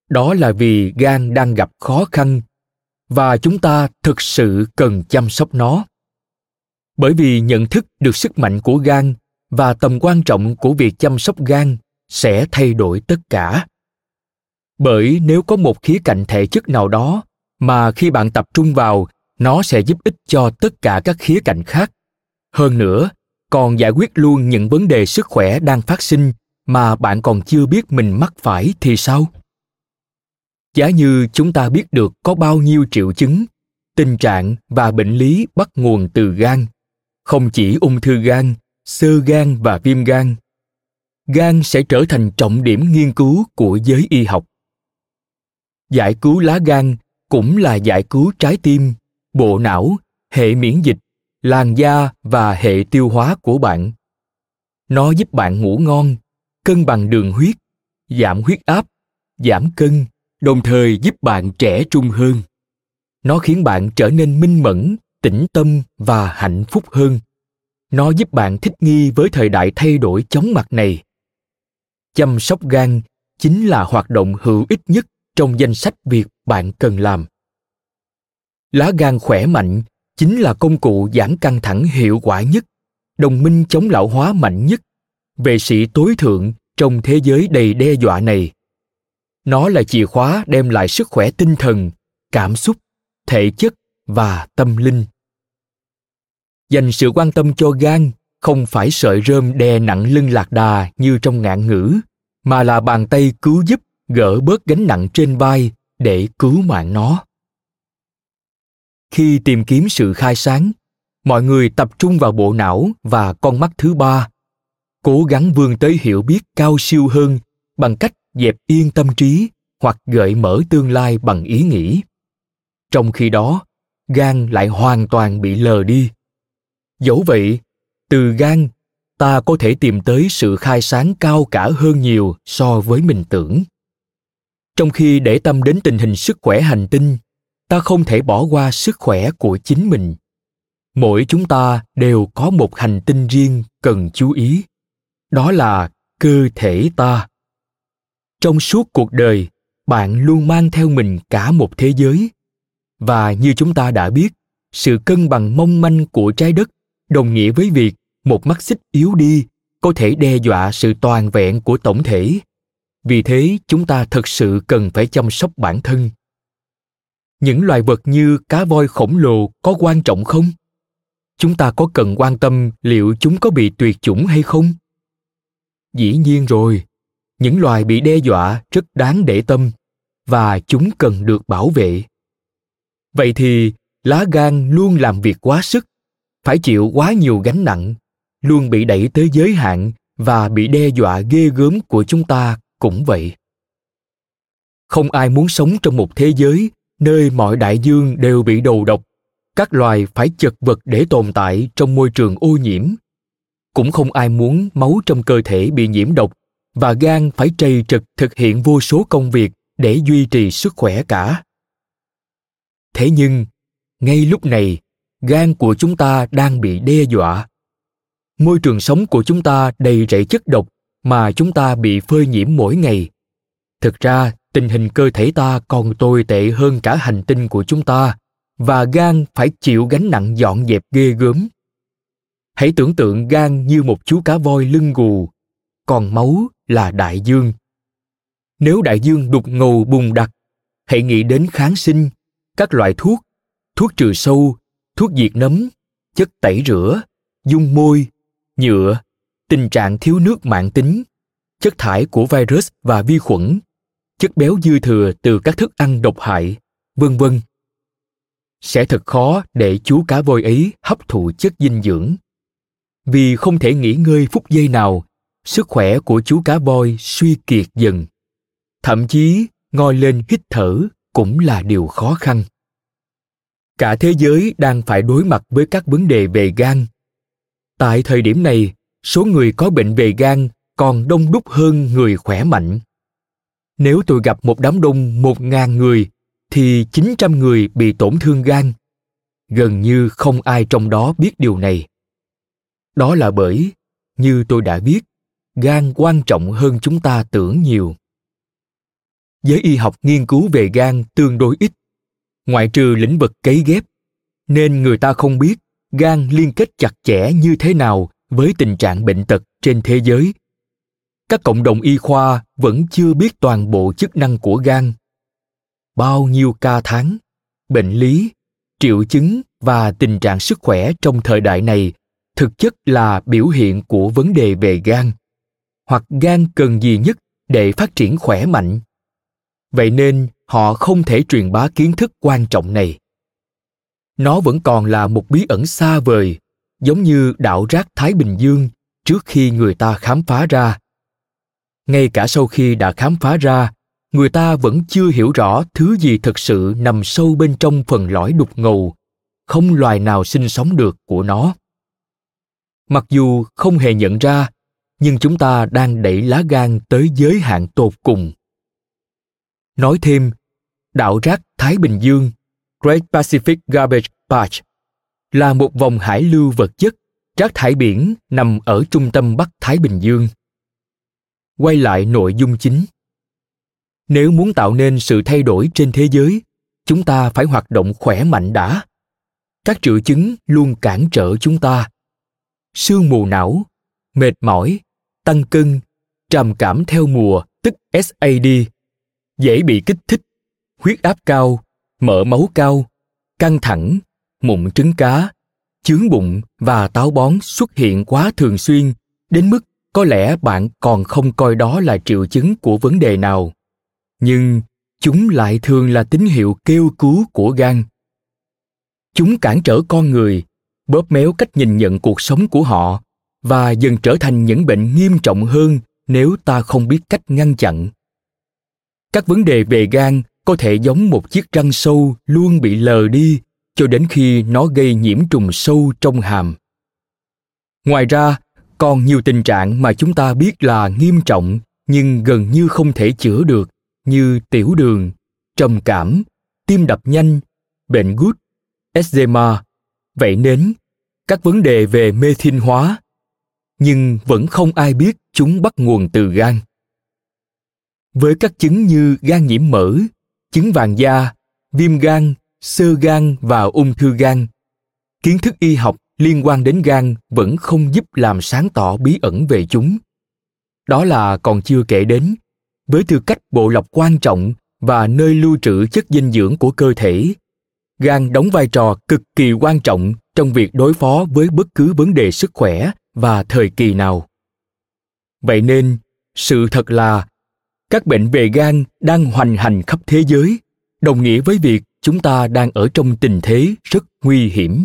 S1: Đó là vì gan đang gặp khó khăn và chúng ta thực sự cần chăm sóc nó. Bởi vì nhận thức được sức mạnh của gan và tầm quan trọng của việc chăm sóc gan sẽ thay đổi tất cả bởi nếu có một khía cạnh thể chất nào đó mà khi bạn tập trung vào, nó sẽ giúp ích cho tất cả các khía cạnh khác. Hơn nữa, còn giải quyết luôn những vấn đề sức khỏe đang phát sinh mà bạn còn chưa biết mình mắc phải thì sao? Giá như chúng ta biết được có bao nhiêu triệu chứng, tình trạng và bệnh lý bắt nguồn từ gan. Không chỉ ung thư gan sơ gan và viêm gan. Gan sẽ trở thành trọng điểm nghiên cứu của giới y học giải cứu lá gan cũng là giải cứu trái tim, bộ não, hệ miễn dịch, làn da và hệ tiêu hóa của bạn. Nó giúp bạn ngủ ngon, cân bằng đường huyết, giảm huyết áp, giảm cân, đồng thời giúp bạn trẻ trung hơn. Nó khiến bạn trở nên minh mẫn, tĩnh tâm và hạnh phúc hơn. Nó giúp bạn thích nghi với thời đại thay đổi chóng mặt này. Chăm sóc gan chính là hoạt động hữu ích nhất trong danh sách việc bạn cần làm. Lá gan khỏe mạnh chính là công cụ giảm căng thẳng hiệu quả nhất, đồng minh chống lão hóa mạnh nhất. Vệ sĩ tối thượng trong thế giới đầy đe dọa này. Nó là chìa khóa đem lại sức khỏe tinh thần, cảm xúc, thể chất và tâm linh. Dành sự quan tâm cho gan không phải sợi rơm đè nặng lưng lạc đà như trong ngạn ngữ, mà là bàn tay cứu giúp gỡ bớt gánh nặng trên vai để cứu mạng nó. Khi tìm kiếm sự khai sáng, mọi người tập trung vào bộ não và con mắt thứ ba, cố gắng vươn tới hiểu biết cao siêu hơn bằng cách dẹp yên tâm trí hoặc gợi mở tương lai bằng ý nghĩ. Trong khi đó, gan lại hoàn toàn bị lờ đi. Dẫu vậy, từ gan, ta có thể tìm tới sự khai sáng cao cả hơn nhiều so với mình tưởng trong khi để tâm đến tình hình sức khỏe hành tinh, ta không thể bỏ qua sức khỏe của chính mình. Mỗi chúng ta đều có một hành tinh riêng cần chú ý, đó là cơ thể ta. Trong suốt cuộc đời, bạn luôn mang theo mình cả một thế giới. Và như chúng ta đã biết, sự cân bằng mong manh của trái đất đồng nghĩa với việc một mắt xích yếu đi có thể đe dọa sự toàn vẹn của tổng thể vì thế, chúng ta thực sự cần phải chăm sóc bản thân. Những loài vật như cá voi khổng lồ có quan trọng không? Chúng ta có cần quan tâm liệu chúng có bị tuyệt chủng hay không? Dĩ nhiên rồi, những loài bị đe dọa rất đáng để tâm và chúng cần được bảo vệ. Vậy thì, lá gan luôn làm việc quá sức, phải chịu quá nhiều gánh nặng, luôn bị đẩy tới giới hạn và bị đe dọa ghê gớm của chúng ta cũng vậy. Không ai muốn sống trong một thế giới nơi mọi đại dương đều bị đầu độc, các loài phải chật vật để tồn tại trong môi trường ô nhiễm. Cũng không ai muốn máu trong cơ thể bị nhiễm độc và gan phải trầy trật thực hiện vô số công việc để duy trì sức khỏe cả. Thế nhưng, ngay lúc này, gan của chúng ta đang bị đe dọa. Môi trường sống của chúng ta đầy rẫy chất độc mà chúng ta bị phơi nhiễm mỗi ngày. Thực ra, tình hình cơ thể ta còn tồi tệ hơn cả hành tinh của chúng ta, và gan phải chịu gánh nặng dọn dẹp ghê gớm. Hãy tưởng tượng gan như một chú cá voi lưng gù, còn máu là đại dương. Nếu đại dương đục ngầu bùng đặc, hãy nghĩ đến kháng sinh, các loại thuốc thuốc trừ sâu, thuốc diệt nấm, chất tẩy rửa, dung môi, nhựa tình trạng thiếu nước mạng tính, chất thải của virus và vi khuẩn, chất béo dư thừa từ các thức ăn độc hại, vân vân. Sẽ thật khó để chú cá voi ấy hấp thụ chất dinh dưỡng. Vì không thể nghỉ ngơi phút giây nào, sức khỏe của chú cá voi suy kiệt dần. Thậm chí ngoi lên hít thở cũng là điều khó khăn. Cả thế giới đang phải đối mặt với các vấn đề về gan. Tại thời điểm này số người có bệnh về gan còn đông đúc hơn người khỏe mạnh nếu tôi gặp một đám đông một ngàn người thì 900 người bị tổn thương gan. Gần như không ai trong đó biết điều này. Đó là bởi, như tôi đã biết, gan quan trọng hơn chúng ta tưởng nhiều. Giới y học nghiên cứu về gan tương đối ít, ngoại trừ lĩnh vực cấy ghép, nên người ta không biết gan liên kết chặt chẽ như thế nào với tình trạng bệnh tật trên thế giới. Các cộng đồng y khoa vẫn chưa biết toàn bộ chức năng của gan bao nhiêu ca tháng, bệnh lý, triệu chứng và tình trạng sức khỏe trong thời đại này thực chất là biểu hiện của vấn đề về gan, hoặc gan cần gì nhất để phát triển khỏe mạnh vậy nên họ không thể truyền bá kiến thức quan trọng này nó vẫn còn là một bí ẩn xa vời giống như đảo rác thái bình dương trước khi người ta khám phá ra. Ngay cả sau khi đã khám phá ra, người ta vẫn chưa hiểu rõ thứ gì thực sự nằm sâu bên trong phần lõi đục ngầu, không loài nào sinh sống được của nó. Mặc dù không hề nhận ra, nhưng chúng ta đang đẩy lá gan tới giới hạn tột cùng. Nói thêm đảo rác thái bình dương, great pacific garbage patch là một vòng hải lưu vật chất. Rác thải biển nằm ở trung tâm bắc thái bình dương. Quay lại nội dung chính. Nếu muốn tạo nên sự thay đổi trên thế giới, chúng ta phải hoạt động khỏe mạnh đã. Các triệu chứng luôn cản trở chúng ta. Sương mù não, mệt mỏi, tăng cân, trầm cảm theo mùa, tức sad dễ bị kích thích, huyết áp cao, mỡ máu cao, căng thẳng mụn trứng cá, chướng bụng và táo bón xuất hiện quá thường xuyên, đến mức có lẽ bạn còn không coi đó là triệu chứng của vấn đề nào. Nhưng chúng lại thường là tín hiệu kêu cứu của gan. Chúng cản trở con người, bóp méo cách nhìn nhận cuộc sống của họ và dần trở thành những bệnh nghiêm trọng hơn nếu ta không biết cách ngăn chặn. Các vấn đề về gan có thể giống một chiếc răng sâu luôn bị lờ đi cho đến khi nó gây nhiễm trùng sâu trong hàm. Ngoài ra, còn nhiều tình trạng mà chúng ta biết là nghiêm trọng, nhưng gần như không thể chữa được, như tiểu đường, trầm cảm, tim đập nhanh, bệnh gút, eczema. Vậy nến các vấn đề về mê thiên hóa, nhưng vẫn không ai biết chúng bắt nguồn từ gan. Với các chứng như gan nhiễm mỡ, chứng vàng da, viêm gan sơ gan và ung thư gan. Kiến thức y học liên quan đến gan vẫn không giúp làm sáng tỏ bí ẩn về chúng. Đó là còn chưa kể đến, với tư cách bộ lọc quan trọng và nơi lưu trữ chất dinh dưỡng của cơ thể, gan đóng vai trò cực kỳ quan trọng trong việc đối phó với bất cứ vấn đề sức khỏe và thời kỳ nào. Vậy nên, sự thật là, các bệnh về gan đang hoành hành khắp thế giới, đồng nghĩa với việc chúng ta đang ở trong tình thế rất nguy hiểm.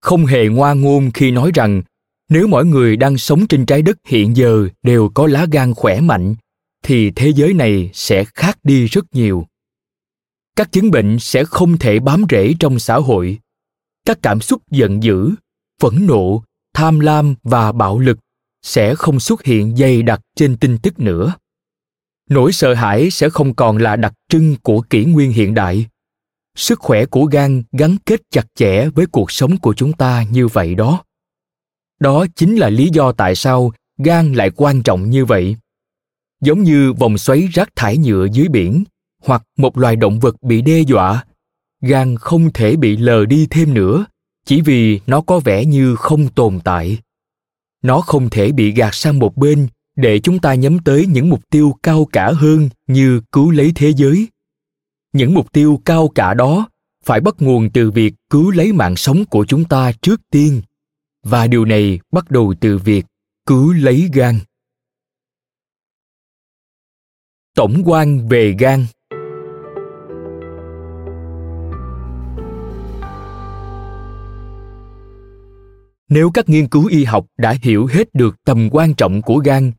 S1: Không hề ngoa ngôn khi nói rằng, nếu mọi người đang sống trên trái đất hiện giờ đều có lá gan khỏe mạnh, thì thế giới này sẽ khác đi rất nhiều. Các chứng bệnh sẽ không thể bám rễ trong xã hội. Các cảm xúc giận dữ, phẫn nộ, tham lam và bạo lực sẽ không xuất hiện dày đặc trên tin tức nữa. Nỗi sợ hãi sẽ không còn là đặc trưng của kỷ nguyên hiện đại sức khỏe của gan gắn kết chặt chẽ với cuộc sống của chúng ta như vậy đó. Đó chính là lý do tại sao gan lại quan trọng như vậy. Giống như vòng xoáy rác thải nhựa dưới biển, hoặc một loài động vật bị đe dọa, gan không thể bị lờ đi thêm nữa, chỉ vì nó có vẻ như không tồn tại. Nó không thể bị gạt sang một bên để chúng ta nhắm tới những mục tiêu cao cả hơn như cứu lấy thế giới những mục tiêu cao cả đó phải bắt nguồn từ việc cứu lấy mạng sống của chúng ta trước tiên. Và điều này bắt đầu từ việc cứu lấy gan. Tổng quan về gan. Nếu các nghiên cứu y học đã hiểu hết được tầm quan trọng của gan,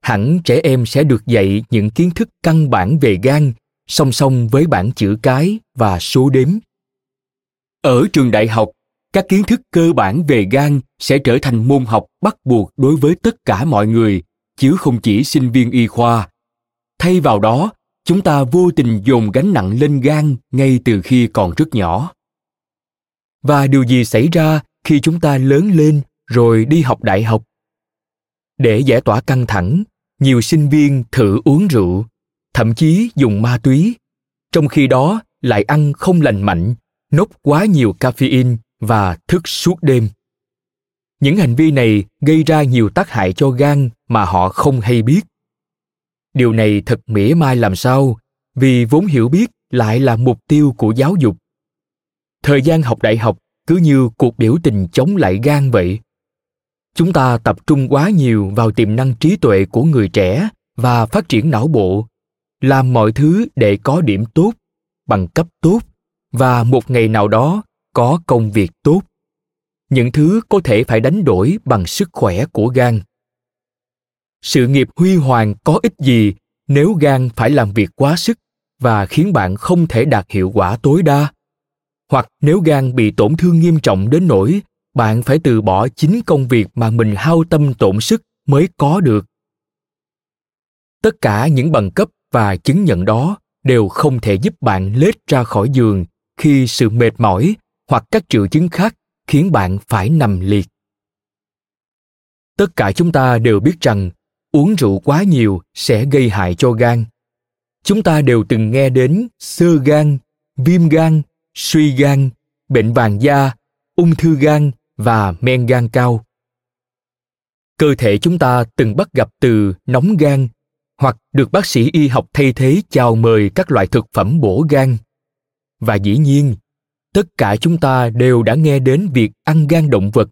S1: hẳn trẻ em sẽ được dạy những kiến thức căn bản về gan song song với bảng chữ cái và số đếm. Ở trường đại học, các kiến thức cơ bản về gan sẽ trở thành môn học bắt buộc đối với tất cả mọi người, chứ không chỉ sinh viên y khoa. Thay vào đó, chúng ta vô tình dồn gánh nặng lên gan ngay từ khi còn rất nhỏ. Và điều gì xảy ra khi chúng ta lớn lên rồi đi học đại học? Để giải tỏa căng thẳng, nhiều sinh viên thử uống rượu thậm chí dùng ma túy. Trong khi đó, lại ăn không lành mạnh, nốt quá nhiều caffeine và thức suốt đêm. Những hành vi này gây ra nhiều tác hại cho gan mà họ không hay biết. Điều này thật mỉa mai làm sao, vì vốn hiểu biết lại là mục tiêu của giáo dục. Thời gian học đại học cứ như cuộc biểu tình chống lại gan vậy. Chúng ta tập trung quá nhiều vào tiềm năng trí tuệ của người trẻ và phát triển não bộ làm mọi thứ để có điểm tốt, bằng cấp tốt, và một ngày nào đó có công việc tốt. Những thứ có thể phải đánh đổi bằng sức khỏe của gan. Sự nghiệp huy hoàng có ích gì nếu gan phải làm việc quá sức và khiến bạn không thể đạt hiệu quả tối đa? Hoặc nếu gan bị tổn thương nghiêm trọng đến nỗi bạn phải từ bỏ chính công việc mà mình hao tâm tổn sức mới có được? Tất cả những bằng cấp và chứng nhận đó đều không thể giúp bạn lết ra khỏi giường khi sự mệt mỏi hoặc các triệu chứng khác khiến bạn phải nằm liệt. Tất cả chúng ta đều biết rằng uống rượu quá nhiều sẽ gây hại cho gan. Chúng ta đều từng nghe đến sơ gan, viêm gan, suy gan, bệnh vàng da, ung thư gan và men gan cao. Cơ thể chúng ta từng bắt gặp từ nóng gan hoặc được bác sĩ y học thay thế chào mời các loại thực phẩm bổ gan. Và dĩ nhiên, tất cả chúng ta đều đã nghe đến việc ăn gan động vật.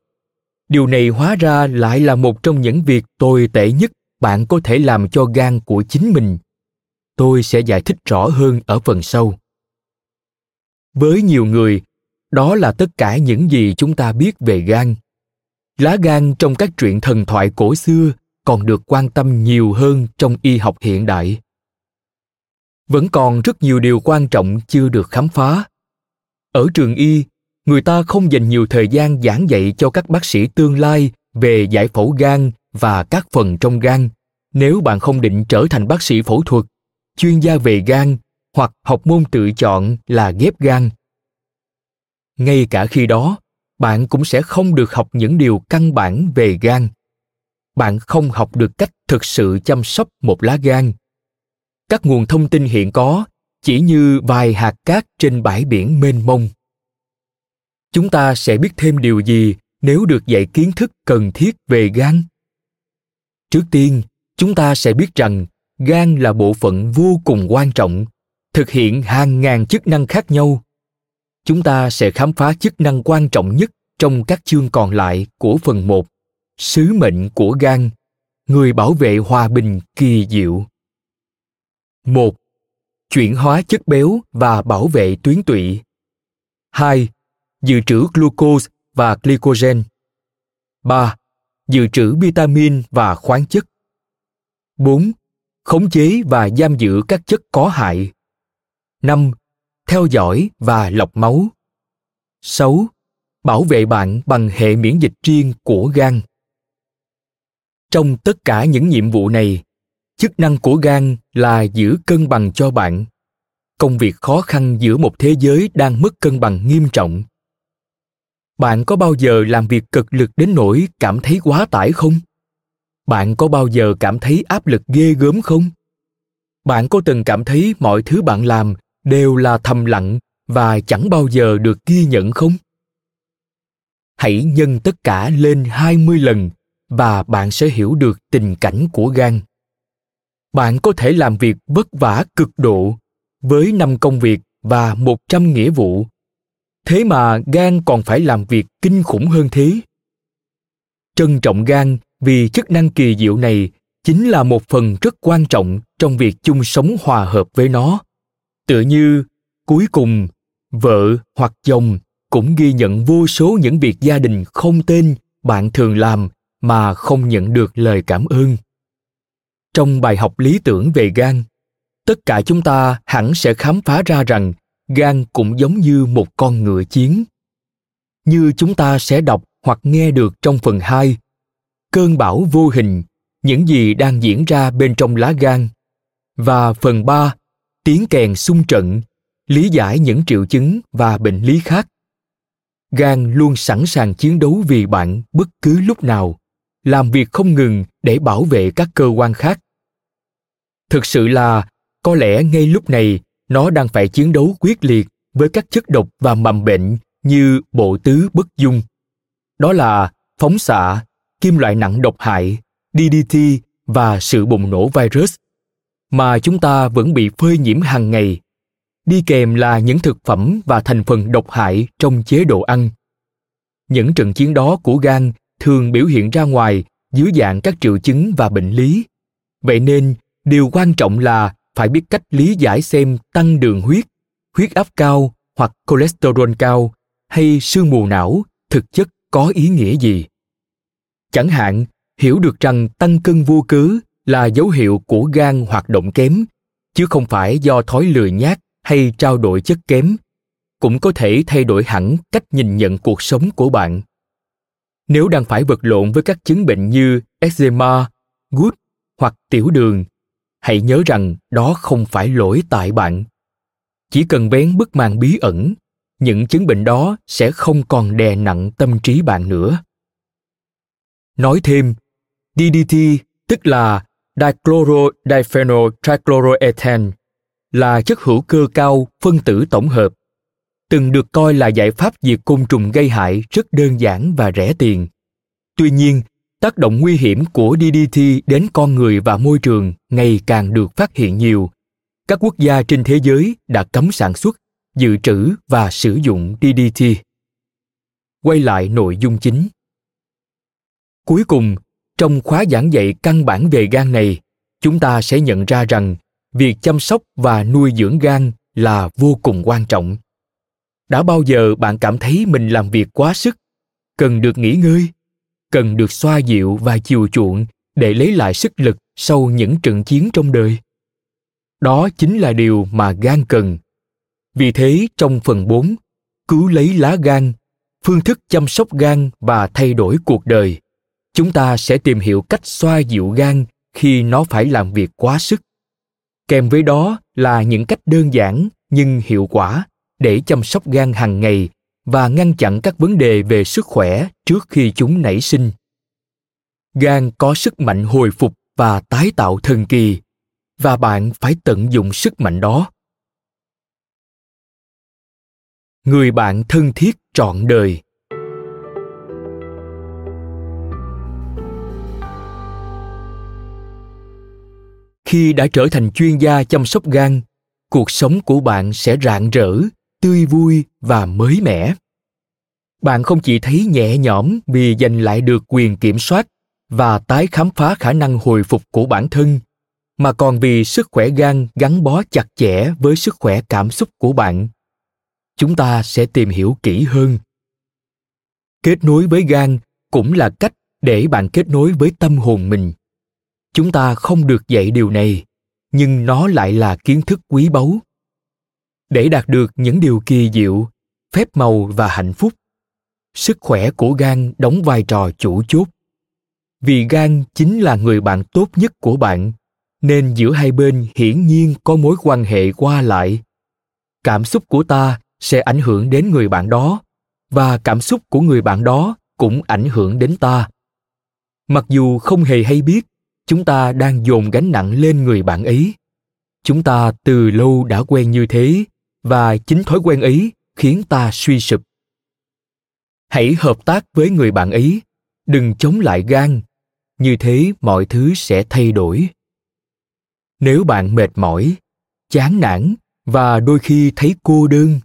S1: Điều này hóa ra lại là một trong những việc tồi tệ nhất bạn có thể làm cho gan của chính mình. Tôi sẽ giải thích rõ hơn ở phần sau. Với nhiều người, đó là tất cả những gì chúng ta biết về gan. Lá gan trong các truyện thần thoại cổ xưa còn được quan tâm nhiều hơn trong y học hiện đại. Vẫn còn rất nhiều điều quan trọng chưa được khám phá. Ở trường y, người ta không dành nhiều thời gian giảng dạy cho các bác sĩ tương lai về giải phẫu gan và các phần trong gan. Nếu bạn không định trở thành bác sĩ phẫu thuật, chuyên gia về gan hoặc học môn tự chọn là ghép gan. Ngay cả khi đó, bạn cũng sẽ không được học những điều căn bản về gan bạn không học được cách thực sự chăm sóc một lá gan. Các nguồn thông tin hiện có chỉ như vài hạt cát trên bãi biển mênh mông. Chúng ta sẽ biết thêm điều gì nếu được dạy kiến thức cần thiết về gan. Trước tiên chúng ta sẽ biết rằng gan là bộ phận vô cùng quan trọng thực hiện hàng ngàn chức năng khác nhau. Chúng ta sẽ khám phá chức năng quan trọng nhất trong các chương còn lại của phần 1, sứ mệnh của gan, người bảo vệ hòa bình kỳ diệu. Một, Chuyển hóa chất béo và bảo vệ tuyến tụy. 2. Dự trữ glucose và glycogen. 3. Dự trữ vitamin và khoáng chất. 4. Khống chế và giam giữ các chất có hại. 5. Theo dõi và lọc máu. 6. Bảo vệ bạn bằng hệ miễn dịch riêng của gan. Trong tất cả những nhiệm vụ này, chức năng của gan là giữ cân bằng cho bạn. Công việc khó khăn giữa một thế giới đang mất cân bằng nghiêm trọng. Bạn có bao giờ làm việc cực lực đến nỗi cảm thấy quá tải không? Bạn có bao giờ cảm thấy áp lực ghê gớm không? Bạn có từng cảm thấy mọi thứ bạn làm đều là thầm lặng và chẳng bao giờ được ghi nhận không? Hãy nhân tất cả lên 20 lần và bạn sẽ hiểu được tình cảnh của gan. Bạn có thể làm việc vất vả cực độ với năm công việc và 100 nghĩa vụ. Thế mà gan còn phải làm việc kinh khủng hơn thế. Trân trọng gan vì chức năng kỳ diệu này chính là một phần rất quan trọng trong việc chung sống hòa hợp với nó tựa như cuối cùng, vợ hoặc chồng cũng ghi nhận vô số những việc gia đình không tên bạn thường làm mà không nhận được lời cảm ơn trong bài học lý tưởng về gan tất cả chúng ta hẳn sẽ khám phá ra rằng gan cũng giống như một con ngựa chiến như chúng ta sẽ đọc hoặc nghe được trong phần 2, cơn bão vô hình, những gì đang diễn ra bên trong lá gan. Và phần 3, tiếng kèn xung trận, lý giải những triệu chứng và bệnh lý khác. Gan luôn sẵn sàng chiến đấu vì bạn bất cứ lúc nào, làm việc không ngừng để bảo vệ các cơ quan khác. Thực sự là, có lẽ ngay lúc này nó đang phải chiến đấu quyết liệt với các chất độc và mầm bệnh như bộ tứ bất dung. Đó là phóng xạ, kim loại nặng độc hại, DDT và sự bùng nổ virus mà chúng ta vẫn bị phơi nhiễm hàng ngày đi kèm là những thực phẩm và thành phần độc hại trong chế độ ăn những trận chiến đó của gan thường biểu hiện ra ngoài, dưới dạng các triệu chứng và bệnh lý. Vậy nên, điều quan trọng là phải biết cách lý giải xem tăng đường huyết huyết áp cao hoặc cholesterol cao hay sương mù não thực chất có ý nghĩa gì. Chẳng hạn, hiểu được rằng tăng cân vô cớ là dấu hiệu của gan hoạt động kém, chứ không phải do thói lười nhác hay trao đổi chất kém. Cũng có thể thay đổi hẳn cách nhìn nhận cuộc sống của bạn nếu đang phải vật lộn với các chứng bệnh như eczema, gút hoặc tiểu đường, hãy nhớ rằng đó không phải lỗi tại bạn. Chỉ cần bén bức màn bí ẩn, những chứng bệnh đó sẽ không còn đè nặng tâm trí bạn nữa. Nói thêm ddt tức là dichlorodiphenyltrichloroethane, là chất hữu cơ cao phân tử tổng hợp từng được coi là giải pháp diệt côn trùng gây hại rất đơn giản và rẻ tiền tuy nhiên tác động nguy hiểm của DDT đến con người và môi trường ngày càng được phát hiện nhiều. Các quốc gia trên thế giới đã cấm sản xuất, dự trữ và sử dụng DDT. Quay lại nội dung chính. Cuối cùng, trong khóa giảng dạy căn bản về gan này chúng ta sẽ nhận ra rằng việc chăm sóc và nuôi dưỡng gan là vô cùng quan trọng đã bao giờ bạn cảm thấy mình làm việc quá sức? Cần được nghỉ ngơi cần được xoa dịu và chiều chuộng để lấy lại sức lực sau những trận chiến trong đời. Đó chính là điều mà gan cần. Vì thế trong phần 4, cứu lấy lá gan, phương thức chăm sóc gan và thay đổi cuộc đời, chúng ta sẽ tìm hiểu cách xoa dịu gan khi nó phải làm việc quá sức. Kèm với đó là những cách đơn giản nhưng hiệu quả để chăm sóc gan hàng ngày và ngăn chặn các vấn đề về sức khỏe trước khi chúng nảy sinh. Gan có sức mạnh hồi phục và tái tạo thần kỳ, và bạn phải tận dụng sức mạnh đó. Người bạn thân thiết trọn đời. Khi đã trở thành chuyên gia chăm sóc gan, cuộc sống của bạn sẽ rạng rỡ tươi vui và mới mẻ. Bạn không chỉ thấy nhẹ nhõm vì giành lại được quyền kiểm soát và tái khám phá khả năng hồi phục của bản thân, mà còn vì sức khỏe gan gắn bó chặt chẽ với sức khỏe cảm xúc của bạn. Chúng ta sẽ tìm hiểu kỹ hơn. Kết nối với gan cũng là cách để bạn kết nối với tâm hồn mình. Chúng ta không được dạy điều này, nhưng nó lại là kiến thức quý báu để đạt được những điều kỳ diệu, phép màu và hạnh phúc. Sức khỏe của gan đóng vai trò chủ chốt. Vì gan chính là người bạn tốt nhất của bạn, nên giữa hai bên hiển nhiên có mối quan hệ qua lại. Cảm xúc của ta sẽ ảnh hưởng đến người bạn đó, và cảm xúc của người bạn đó cũng ảnh hưởng đến ta. Mặc dù không hề hay biết, chúng ta đang dồn gánh nặng lên người bạn ấy. Chúng ta từ lâu đã quen như thế và chính thói quen ấy khiến ta suy sụp. Hãy hợp tác với người bạn ấy, đừng chống lại gan, như thế mọi thứ sẽ thay đổi. Nếu bạn mệt mỏi, chán nản và đôi khi thấy cô đơn,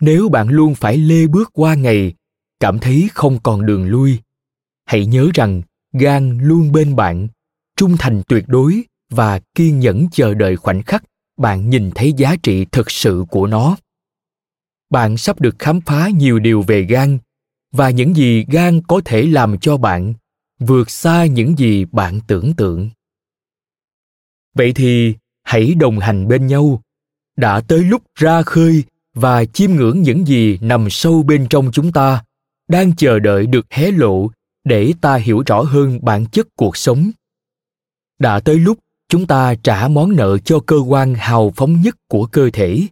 S1: nếu bạn luôn phải lê bước qua ngày, cảm thấy không còn đường lui, hãy nhớ rằng gan luôn bên bạn, trung thành tuyệt đối và kiên nhẫn chờ đợi khoảnh khắc bạn nhìn thấy giá trị thực sự của nó. Bạn sắp được khám phá nhiều điều về gan, và những gì gan có thể làm cho bạn vượt xa những gì bạn tưởng tượng. Vậy thì, hãy đồng hành bên nhau. Đã tới lúc ra khơi và chiêm ngưỡng những gì nằm sâu bên trong chúng ta, đang chờ đợi được hé lộ để ta hiểu rõ hơn bản chất cuộc sống. Đã tới lúc chúng ta trả món nợ cho cơ quan hào phóng nhất của cơ thể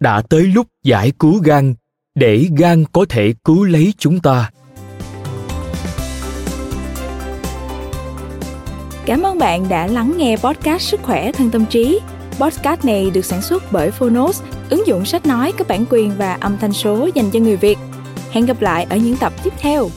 S1: đã tới lúc giải cứu gan để gan có thể cứu lấy chúng ta
S2: Cảm ơn bạn đã lắng nghe podcast Sức khỏe thân tâm trí. Podcast này được sản xuất bởi Phonos, ứng dụng sách nói có bản quyền và âm thanh số dành cho người Việt. Hẹn gặp lại ở những tập tiếp theo.